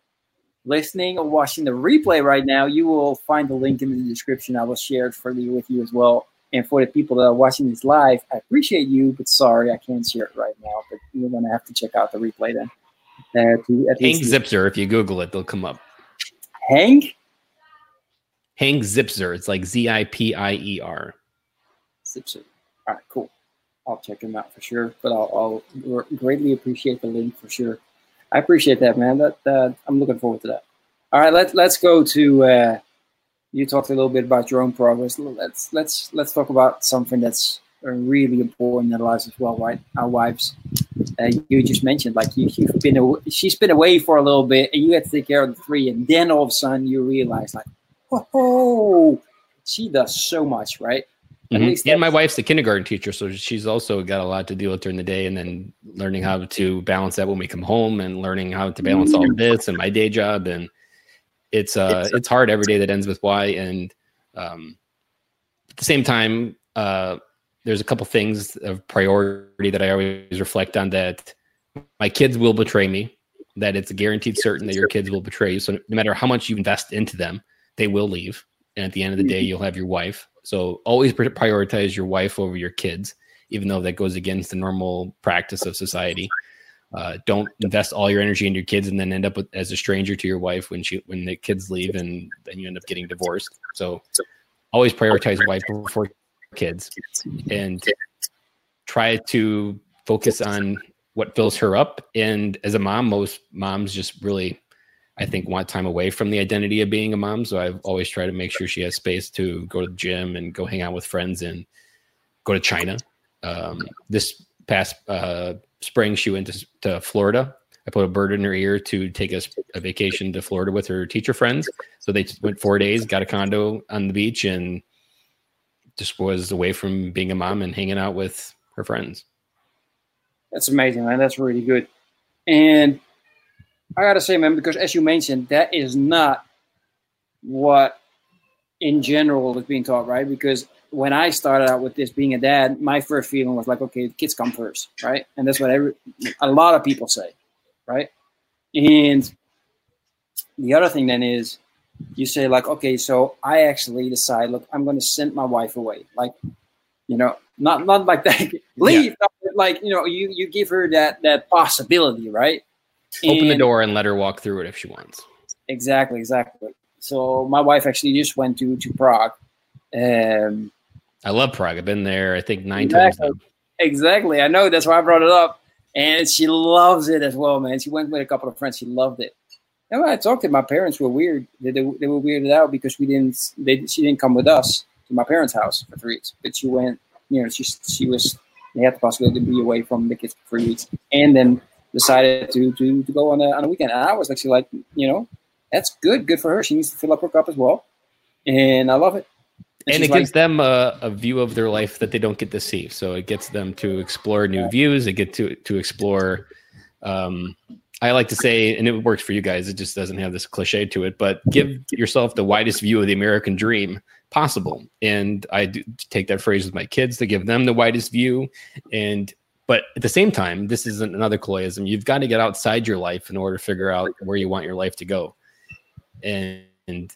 listening or watching the replay right now, you will find the link in the description. I will share it for you with you as well. And for the people that are watching this live, I appreciate you, but sorry I can't share it right now. But you're gonna have to check out the replay then. Uh, to, Hank Zipzer, if you Google it, they'll come up. Hank Hank Zipzer. It's like Z I P I E R. Zipzer. All right, cool. I'll check him out for sure. But I'll, I'll greatly appreciate the link for sure. I appreciate that, man. That uh, I'm looking forward to that. All right, let's let's go to. Uh, you talked a little bit about your own progress. Let's let's let's talk about something that's really important in our lives as well, right? Our wives. Uh, you just mentioned like you, have been away, she's been away for a little bit, and you had to take care of the three, and then all of a sudden you realize like, oh, she does so much, right? Mm-hmm. And my wife's a kindergarten teacher, so she's also got a lot to deal with during the day, and then learning how to balance that when we come home, and learning how to balance all this and my day job, and it's uh it's, it's hard every day that ends with Y, and um, at the same time, uh, there's a couple things of priority that I always reflect on that my kids will betray me, that it's guaranteed certain that your kids will betray you. So no matter how much you invest into them, they will leave. And at the end of the day, mm-hmm. you'll have your wife. So always prioritize your wife over your kids, even though that goes against the normal practice of society. Uh, don't invest all your energy in your kids and then end up with, as a stranger to your wife when she when the kids leave and then you end up getting divorced. So always prioritize wife before kids and try to focus on what fills her up. And as a mom, most moms just really I think want time away from the identity of being a mom. So I've always tried to make sure she has space to go to the gym and go hang out with friends and go to China. Um, this past uh, spring, she went to, to, Florida. I put a bird in her ear to take us a vacation to Florida with her teacher friends. So they went four days, got a condo on the beach, and just was away from being a mom and hanging out with her friends. That's amazing, man. That's really good. And I gotta say, man, because as you mentioned, that is not what in general is being taught, right? Because when I started out with this being a dad, my first feeling was like, okay, kids come first, right? And that's what every, a lot of people say, right? And the other thing then is you say like, okay, so I actually decide, look, I'm going to send my wife away, like, you know, not not like that, leave, yeah. like you know, you you give her that that possibility, right? Open and, the door and let her walk through it if she wants. Exactly, exactly. So my wife actually just went to to Prague. Um, I love Prague. I've been there. I think nine exactly. times. Exactly. I know. That's why I brought it up, and she loves it as well, man. She went with a couple of friends. She loved it. And when I talked to my parents, were weird. They, they, they were weirded out because we didn't. They she didn't come with us to my parents' house for three weeks, but she went. You know, she she was. They had the possibility to be away from the kids for three weeks, and then decided to to, to go on a, on a weekend. And I was actually like, you know, that's good. Good for her. She needs to fill up her cup as well. And I love it. And, and it gives them a, a, view of their life that they don't get to see. So it gets them to explore new views. They get to to explore um, I like to say, and it works for you guys, it just doesn't have this cliche to it, but give yourself the widest view of the American dream possible. And I do take that phrase with my kids to give them the widest view. And but at the same time, this isn't another Killoyism. You've got to get outside your life in order to figure out where you want your life to go. And, and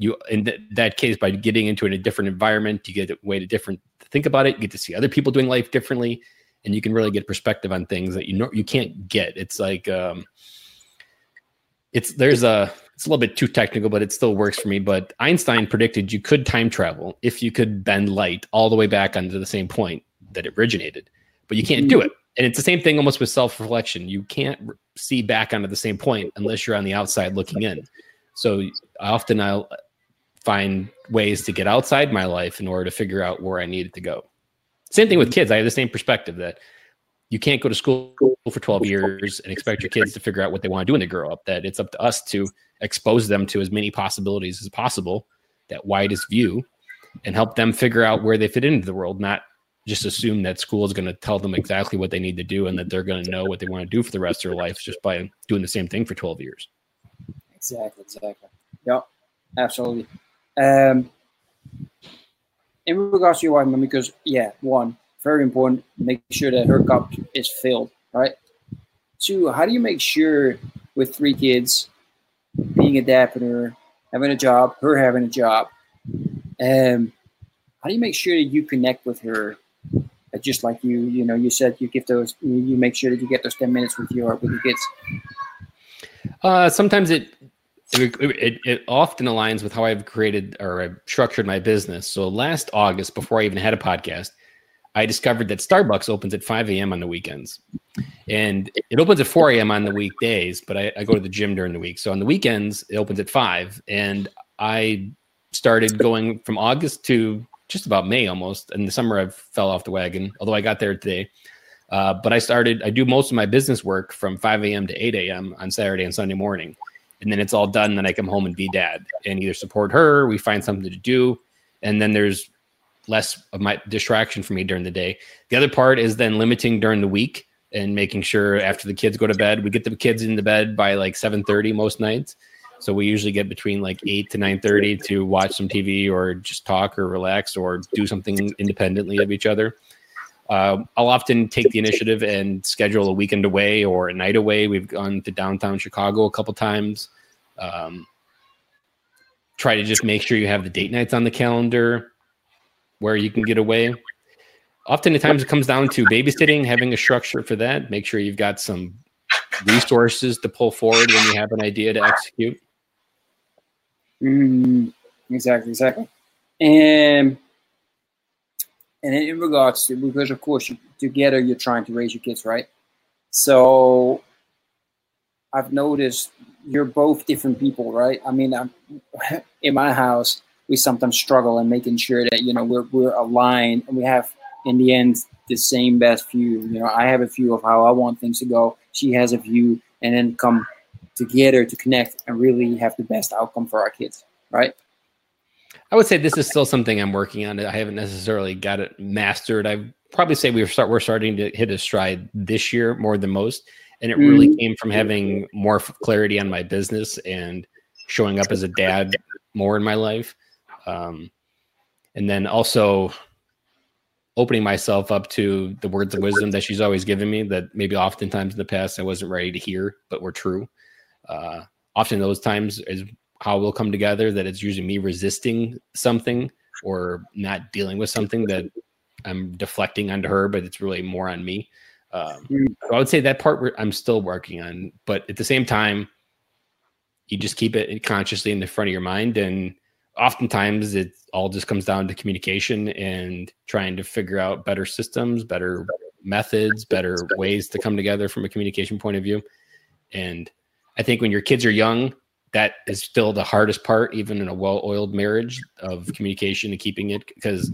you in th- that case, by getting into a different environment, you get a way to different think about it. You get to see other people doing life differently, and you can really get perspective on things that you know you can't get. It's like um, it's there's a it's a little bit too technical, but it still works for me. But Einstein predicted you could time travel if you could bend light all the way back onto the same point that it originated, but you can't do mm-hmm. it. And it's the same thing almost with self reflection. You can't see back onto the same point unless you're on the outside looking in. So often I'll find ways to get outside my life in order to figure out where I needed to go. Same thing with kids. I have the same perspective that you can't go to school for 12 years and expect your kids to figure out what they want to do when they grow up. That it's up to us to expose them to as many possibilities as possible, that widest view, and help them figure out where they fit into the world, not just assume that school is going to tell them exactly what they need to do and that they're going to know what they want to do for the rest of their life just by doing the same thing for 12 years. Exactly, exactly. Yep, absolutely. Um, in regards to your wife, because yeah, one, very important, make sure that her cup is filled, right? Two, how do you make sure with three kids, being a dad her, having a job, her having a job, um, how do you make sure that you connect with her? Uh, just like you, you know, you said you give those, you make sure that you get those ten minutes with your with your kids. Uh, sometimes it it, it, it, often aligns with how I've created or I've structured my business. So last August, before I even had a podcast, I discovered that Starbucks opens at 5 a.m. on the weekends. And it opens at 4 a.m. on the weekdays, but I, I, go to the gym during the week. So on the weekends, it opens at 5. And I started going from August to just about May almost. In the summer, I fell off the wagon, although I got there today. Uh, but I started, I do most of my business work from 5 a.m. to 8 a.m. on Saturday and Sunday morning and then it's all done. Then I come home and be dad and either support her, we find something to do, and then there's less of my distraction for me during the day. The other part is then limiting during the week and making sure after the kids go to bed, we get the kids into bed by like 7:30 most nights. So we usually get between like 8 to 9:30 to watch some TV or just talk or relax or do something independently of each other. Uh, I'll often take the initiative and schedule a weekend away or a night away. We've gone to downtown Chicago a couple times. Um, try to just make sure you have the date nights on the calendar where you can get away. Oftentimes, it comes down to babysitting, having a structure for that. Make sure you've got some resources to pull forward when you have an idea to execute. Mm, exactly, exactly. And and in regards to because of course you, together you're trying to raise your kids right? So i've noticed you're both different people right? I mean I'm, in my house we sometimes struggle in making sure that you know we're, we're aligned and we have in the end the same best view. You know i have a view of how i want things to go. She has a view. And then come together to connect and really have the best outcome for our kids right I would say this is still something I'm working on. I haven't necessarily got it mastered. I probably say we're start we're starting to hit a stride this year more than most, and it mm-hmm. really came from having more clarity on my business and showing up as a dad more in my life, um, and then also opening myself up to the words of wisdom that she's always given me that maybe oftentimes in the past I wasn't ready to hear, but were true. Uh, often those times is how we'll come together that it's usually me resisting something or not dealing with something that I'm deflecting onto her, but it's really more on me. Um, hmm. so I would say that part I'm still working on, but at the same time, you just keep it consciously in the front of your mind. And oftentimes it all just comes down to communication and trying to figure out better systems, better methods, better ways to come together from a communication point of view. And I think when your kids are young, that is still the hardest part, even in a well-oiled marriage of communication and keeping it. Because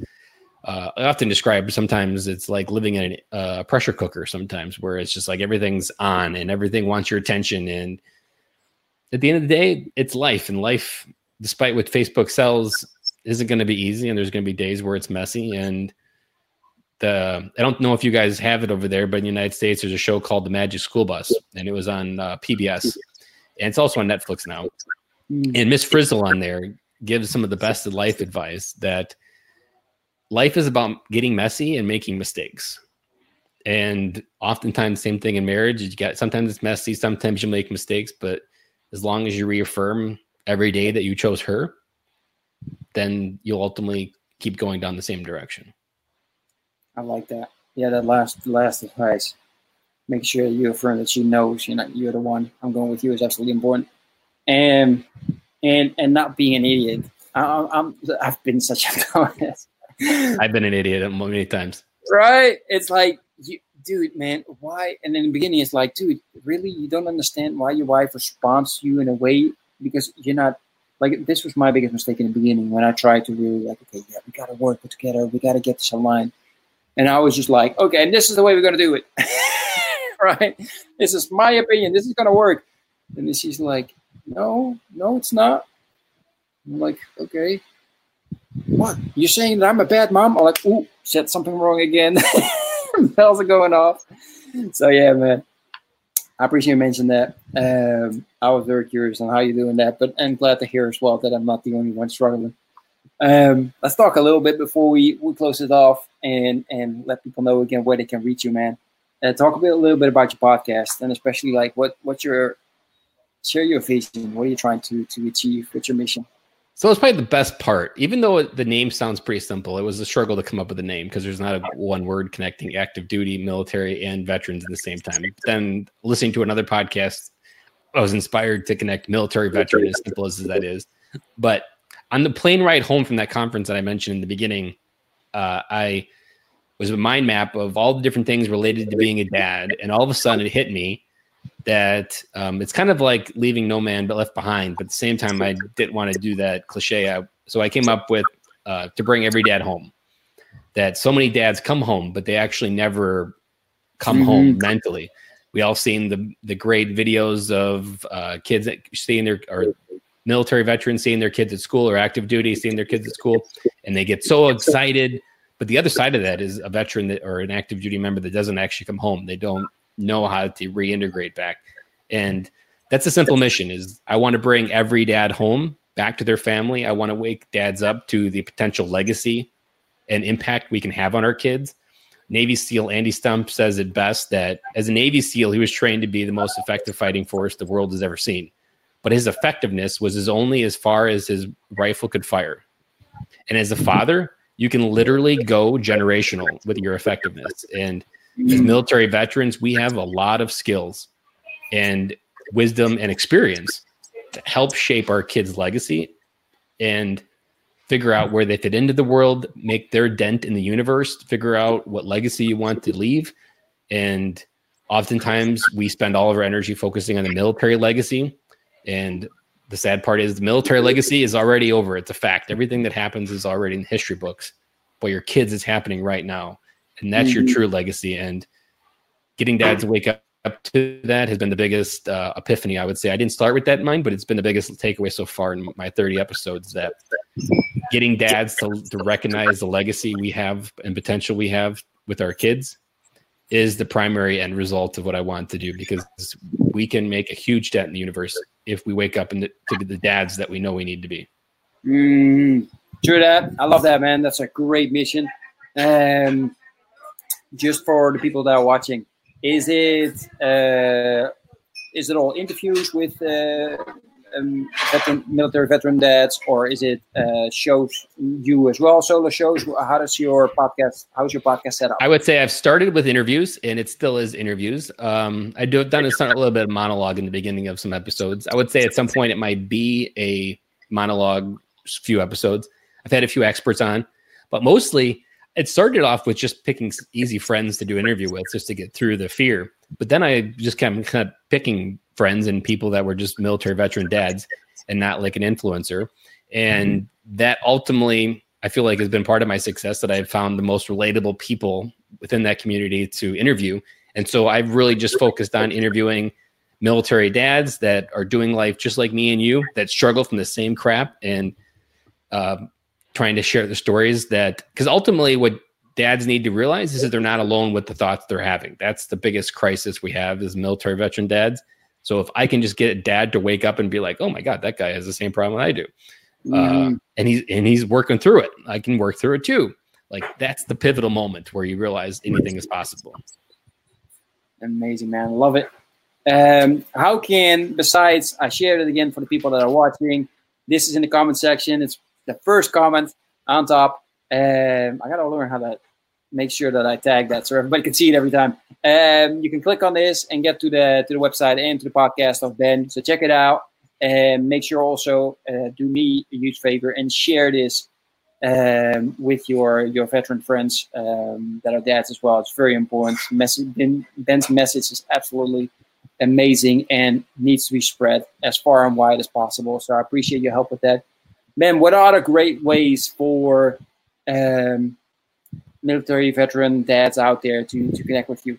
uh, I often describe sometimes it's like living in a uh, pressure cooker. Sometimes where it's just like everything's on and everything wants your attention. And at the end of the day, it's life, and life, despite what Facebook sells, isn't going to be easy. And there's going to be days where it's messy. And the I don't know if you guys have it over there, but in the United States, there's a show called The Magic School Bus, and it was on uh, PBS, and it's also on Netflix now. Mm. And Miss Frizzle on there gives some of the best life advice that life is about getting messy and making mistakes. And oftentimes, same thing in marriage. You get sometimes it's messy, sometimes you make mistakes, but as long as you reaffirm every day that you chose her, then you'll ultimately keep going down the same direction. I like that. Yeah, that last last advice. Make sure you affirm that she knows you're not you're the one. I'm going with you is absolutely important. And and and not being an idiot. I, I'm I've been such a dumbass. I've been an idiot many times. Right? It's like you, dude, man, why? And in the beginning, it's like, dude, really, you don't understand why your wife responds to you in a way because you're not like this was my biggest mistake in the beginning when I tried to really like, okay, yeah, we gotta work together, we gotta get this aligned. And I was just like, okay, and this is the way we're going to do it. right? This is my opinion. This is to work. And she's like, no, no, it's not. I'm like, okay. What? You're saying that I'm a bad mom? I'm like, ooh, said something wrong again. Bells are going off. So, yeah, man. I appreciate you mentioning that. Um, I was very curious on how you're doing that, but I'm glad to hear as well that I'm not the only one struggling. Um, let's talk a little bit before we, we close it off and and let people know again where they can reach you, man. Uh, talk a bit a little bit about your podcast and especially like what what's your share your vision. What are you trying to to achieve? What's your mission? So it's probably the best part. Even though the name sounds pretty simple, it was a struggle to come up with a name because there's not a one word connecting active duty, military, and veterans at the same time. Then listening to another podcast, I was inspired to connect military veteran, as simple as that is. But on the plane ride home from that conference that I mentioned in the beginning, uh, I was a mind map of all the different things related to being a dad, and all of a sudden it hit me that um, it's kind of like leaving no man but left behind. But at the same time, I didn't want to do that cliche. I, so I came up with uh, to bring every dad home. That so many dads come home, but they actually never come mm-hmm. home mentally. We all seen the the great videos of uh, kids that seeing their or military veterans seeing their kids at school or active duty seeing their kids at school, and they get so excited. But the other side of that is a veteran that or an active duty member that doesn't actually come home. They don't know how to reintegrate back, and that's a simple mission. Is I want to bring every dad home back to their family. I want to wake dads up to the potential legacy and impact we can have on our kids. Navy SEAL Andy Stumpf says it best that as a Navy SEAL, he was trained to be the most effective fighting force the world has ever seen but his effectiveness was as only as far as his rifle could fire. And as a father, you can literally go generational with your effectiveness. And as mm. military veterans, we have a lot of skills and wisdom and experience to help shape our kids' legacy and figure out where they fit into the world, make their dent in the universe, figure out what legacy you want to leave. And oftentimes we spend all of our energy focusing on the military legacy and the sad part is the military legacy is already over. It's a fact. Everything that happens is already in history books. But your kids is happening right now. And that's mm-hmm. your true legacy. And getting dads to wake up to that has been the biggest uh, epiphany, I would say. I didn't start with that in mind, but it's been the biggest takeaway so far in my 30 episodes that getting dads to, to recognize the legacy we have and potential we have with our kids is the primary end result of what I want to do because we can make a huge dent in the universe if we wake up and to be the dads that we know we need to be. Mm, true that. I love that, man. That's a great mission. Um, just for the people that are watching, is it uh, is it all interviews with uh, um, veteran, military veteran dads, or is it uh, shows you as well, solo shows? How does your podcast? How's your podcast set up? I would say I've started with interviews, and it still is interviews. Um, I do have done a, a little bit of monologue in the beginning of some episodes. I would say at some point it might be a monologue, few episodes. I've had a few experts on, but mostly it started off with just picking easy friends to do interview with, just to get through the fear. But then I just kind of, kind of picking friends and people that were just military veteran dads and not like an influencer. And mm-hmm. that ultimately, I feel like has been part of my success that I've found the most relatable people within that community to interview. And so I've really just focused on interviewing military dads that are doing life just like me and you that struggle from the same crap and uh, trying to share the stories that because ultimately what dads need to realize is that they're not alone with the thoughts they're having. That's the biggest crisis we have is military veteran dads. So if I can just get a dad to wake up and be like, "Oh my god, that guy has the same problem I do," mm-hmm. uh, and he's and he's working through it, I can work through it too. Like that's the pivotal moment where you realize anything is possible. Amazing, man. Love it. Um, how can, besides, I shared it again for the people that are watching. This is in the comment section. It's the first comment on top. Um, I gotta learn how to make sure that I tag that so everybody can see it every time. Um, you can click on this and get to the to the website and to the podcast of Ben. So check it out and make sure also uh, do me a huge favor and share this um, with your your veteran friends um, that are dads as well. It's very important. Message, Ben's message is absolutely amazing and needs to be spread as far and wide as possible. So I appreciate your help with that. Ben, what are the great ways for um, military veteran dads out there to, to connect with you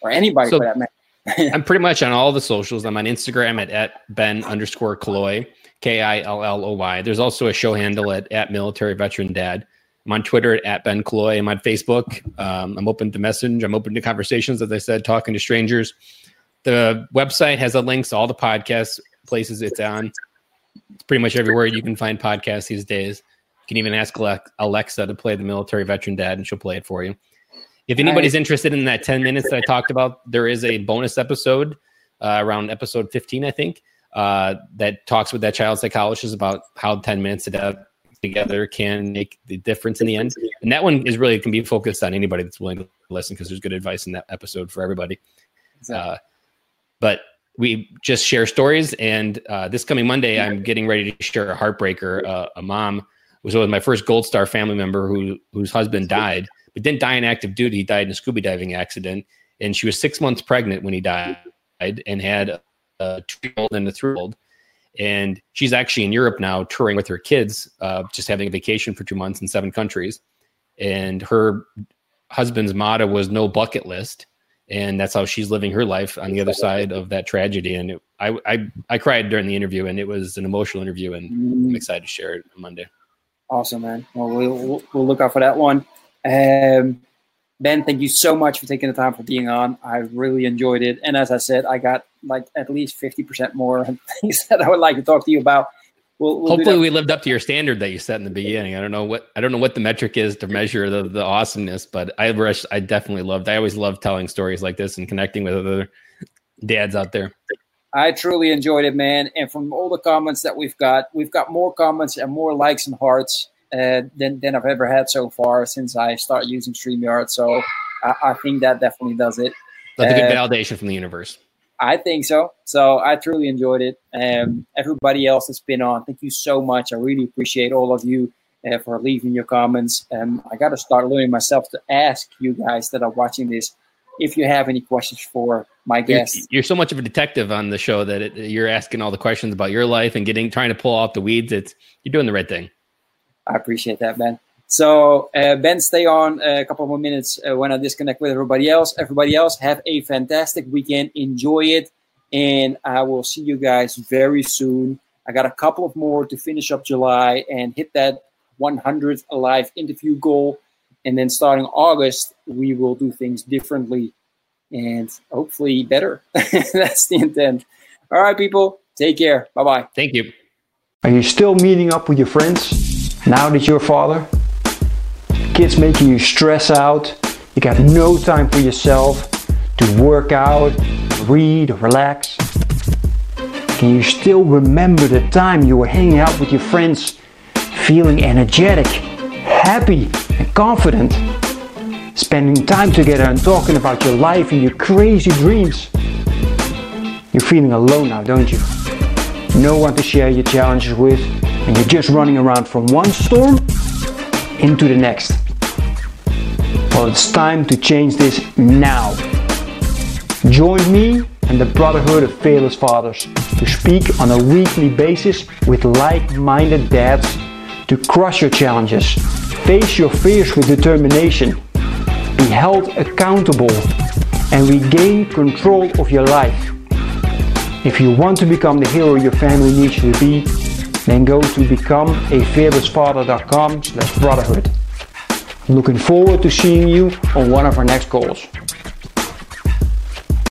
or anybody so, for that matter? I'm pretty much on all the socials. I'm on Instagram at, at Ben underscore Killoy, K I L L O Y. There's also a show handle at, at Military Veteran Dad. I'm on Twitter at Ben Killoy. I'm on Facebook. Um, I'm open to message. I'm open to conversations, as I said, talking to strangers. The website has a links to all the podcast places it's on. It's pretty much everywhere you can find podcasts these days. You can even ask Alexa to play the military veteran dad, and she'll play it for you. If anybody's interested in that 10 minutes that I talked about, there is a bonus episode uh, around episode 15, I think, uh, that talks with that child psychologist about how 10 minutes together can make the difference in the end. And that one is really can be focused on anybody that's willing to listen because there's good advice in that episode for everybody. Uh, but we just share stories. And uh, this coming Monday, I'm getting ready to share a heartbreaker. Uh, a mom was with my first Gold Star family member who whose husband died, but didn't die in active duty. He died in a scuba diving accident, and she was six months pregnant when he died, and had a two-year-old and a three-year-old. And she's actually in Europe now, touring with her kids, uh, just having a vacation for two months in seven countries. And her husband's motto was "No bucket list." and that's how she's living her life on the other side of that tragedy. And it, I, I, I cried during the interview, and it was an emotional interview, and I'm mm. excited to share it on Monday. Awesome, man. Well, we'll, we'll look out for that one. Um, ben, thank you so much for taking the time for being on. I really enjoyed it, and as I said, I got like at least fifty percent more things that I would like to talk to you about We'll, we'll Hopefully, we lived up to your standard that you set in the beginning. I don't know what I don't know what the metric is to measure the, the awesomeness, but I I definitely loved. I always love telling stories like this and connecting with other dads out there. I truly enjoyed it, man. And from all the comments that we've got, we've got more comments and more likes and hearts uh, than than I've ever had so far since I started using Streamyard. So I, I think that definitely does it. That's a good uh, validation from the universe. I think so. So I truly enjoyed it. Um, everybody else that's been on, thank you so much. I really appreciate all of you uh, for leaving your comments. Um, I got to start learning myself to ask you guys that are watching this if you have any questions for my guests. You're, you're so much of a detective on the show that it, you're asking all the questions about your life and getting trying to pull out the weeds. It's you're doing the right thing. I appreciate that, Ben. So, uh, Ben, stay on a couple more minutes uh, when I disconnect with everybody else. Everybody else, have a fantastic weekend. Enjoy it. And I will see you guys very soon. I got a couple of more to finish up July and hit that 100th live interview goal. And then starting August, we will do things differently and hopefully better. That's the intent. All right, people, take care. Bye bye. Thank you. Are you still meeting up with your friends now that you're a father? kids making you stress out, you got no time for yourself to work out, read, or relax. Can you still remember the time you were hanging out with your friends, feeling energetic, happy, and confident? Spending time together and talking about your life and your crazy dreams. You're feeling alone now, don't you? No one to share your challenges with, and you're just running around from one storm into the next. Well, it's time to change this now. Join me and the Brotherhood of Fearless Fathers to speak on a weekly basis with like-minded dads to crush your challenges, face your fears with determination, be held accountable, and regain control of your life. If you want to become the hero your family needs you to be, then go to becomeafearlessfather.com slash brotherhood. Looking forward to seeing you on one of our next calls.